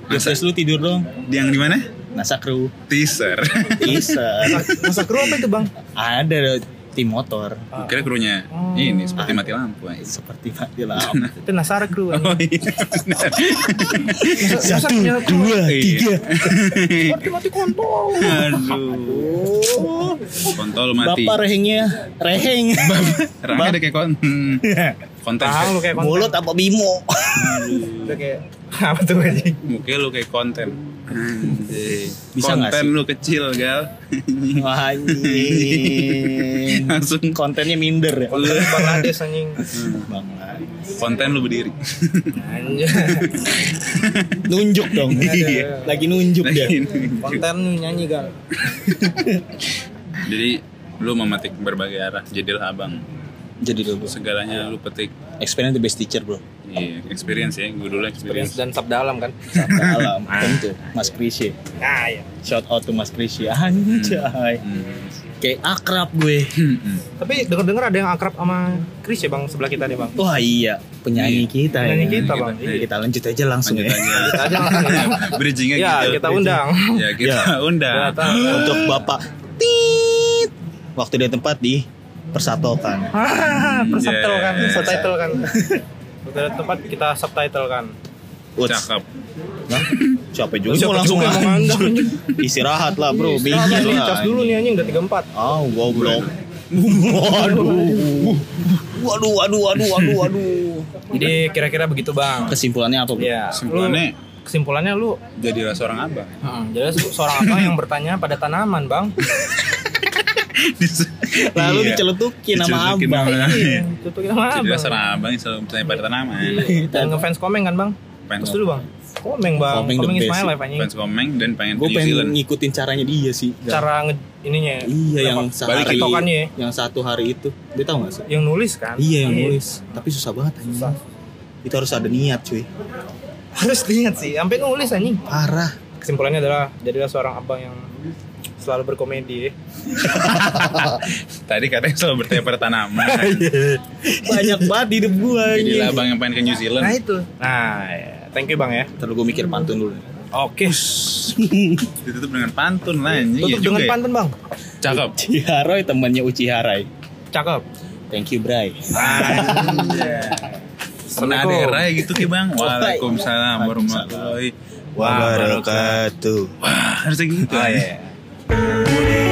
Biasa lu tidur dong. Yang di mana? NASA crew. Teaser Bisa. Masa kru apa itu bang? Ada tim motor. Kira krunya ini seperti mati lampu. Seperti mati lampu. Itu Nasara kru. Oh iya Satu, dua, Iya. tiga. Mati mati kontol. Aduh Kontol mati Bapak rehengnya reheng. Rahangnya udah kayak konten Konten Tahang lu kayak konten. Mulut apa bimo? Udah kayak apa tuh anjing? Mukanya lu kayak konten Bisa nggak Konten sih? lu kecil gal Wah, Anjing. Langsung Kontennya minder ya. Konten Bangladesh anjing. Banget. Konten lu berdiri Anjing. Nunjuk dong. Iya. Lagi nunjuk dia. Konten lu nyanyi gal. Jadi lu memetik berbagai arah Jadilah abang Jadi dulu. Segalanya lu petik Experience the best teacher, bro. Iya, experience ya, gue dulu experience. Dan sabda alam kan. Sampai alam tentu Mas Krisye. Nah ya. Shout out to Mas Krisye. Anjay. Hmm. Kayak akrab gue. Tapi denger-denger ada yang akrab sama Chris ya bang sebelah kita nih bang. Wah iya, penyanyi kita Penyanyi ya. kita Kita- bang. iya. Kita lanjut aja langsung Lanjut ya. aja. Aja langsung ya. Bridgingnya Ya, gitu. kita undang. Ya kita undang. Datang. Untuk Bapak Tit. Waktu dan tempat di Persatokan. Ah, Persubtitle kan, Yes. Subtitle kan. Udah tempat kita subtitle kan. Uts. Cakep. Nah, siapa juga Siapa mau langsung juga ngandang? Istirahat lah bro, bingung ini lah. cas dulu nih anjing udah 34. Oh, goblok. Waduh. Waduh, waduh, waduh, waduh, waduh. Jadi kira-kira begitu bang. Kesimpulannya apa, bro? Iya. Kesimpulannya Lu, kesimpulannya lu jadilah seorang abang. Hmm, jadi seorang abang yang bertanya pada tanaman bang. Lalu Iya. dicelutukin sama Dicelutukin abang. sama- Iya, tutup sama abang. seorang abang yang selalu bertanya pada tanaman. Dan ngefans komeng kan bang? Fans, Terus dulu bang. Komeng bang. Komeng Komeng, the is my best. life anjing. fans komeng dan pengen Gue pengen ngikutin caranya dia sih. Cara nge ininya. Iya yang sehari ya. yang satu hari itu. Dia tahu gak sih? Yang nulis kan? Iya yang nulis. Tapi susah banget anjing. Itu harus ada niat cuy. Harus lihat sih. Sampai nulis anjing. Parah. Kesimpulannya adalah jadilah seorang abang yang selalu berkomedi. ya. Tadi katanya selalu bertanya pada tanaman. Banyak banget di hidup gue Jadilah ini. abang yang pengen ke New Zealand. Nah itu. Nah, ya. thank you bang ya. Terus gue mikir pantun dulu. Oke. Ditutup dengan pantun lah anjing. Tutup Iya dengan juga ya. pantun bang. Cakep. Uci Haroy temannya Uci Harai. Cakep. Thank you Bray. Pernah ada ya gitu ki bang. Waalaikumsalam warahmatullahi Wabarakatuh. Wah harusnya gitu. Oh iya. Ooh.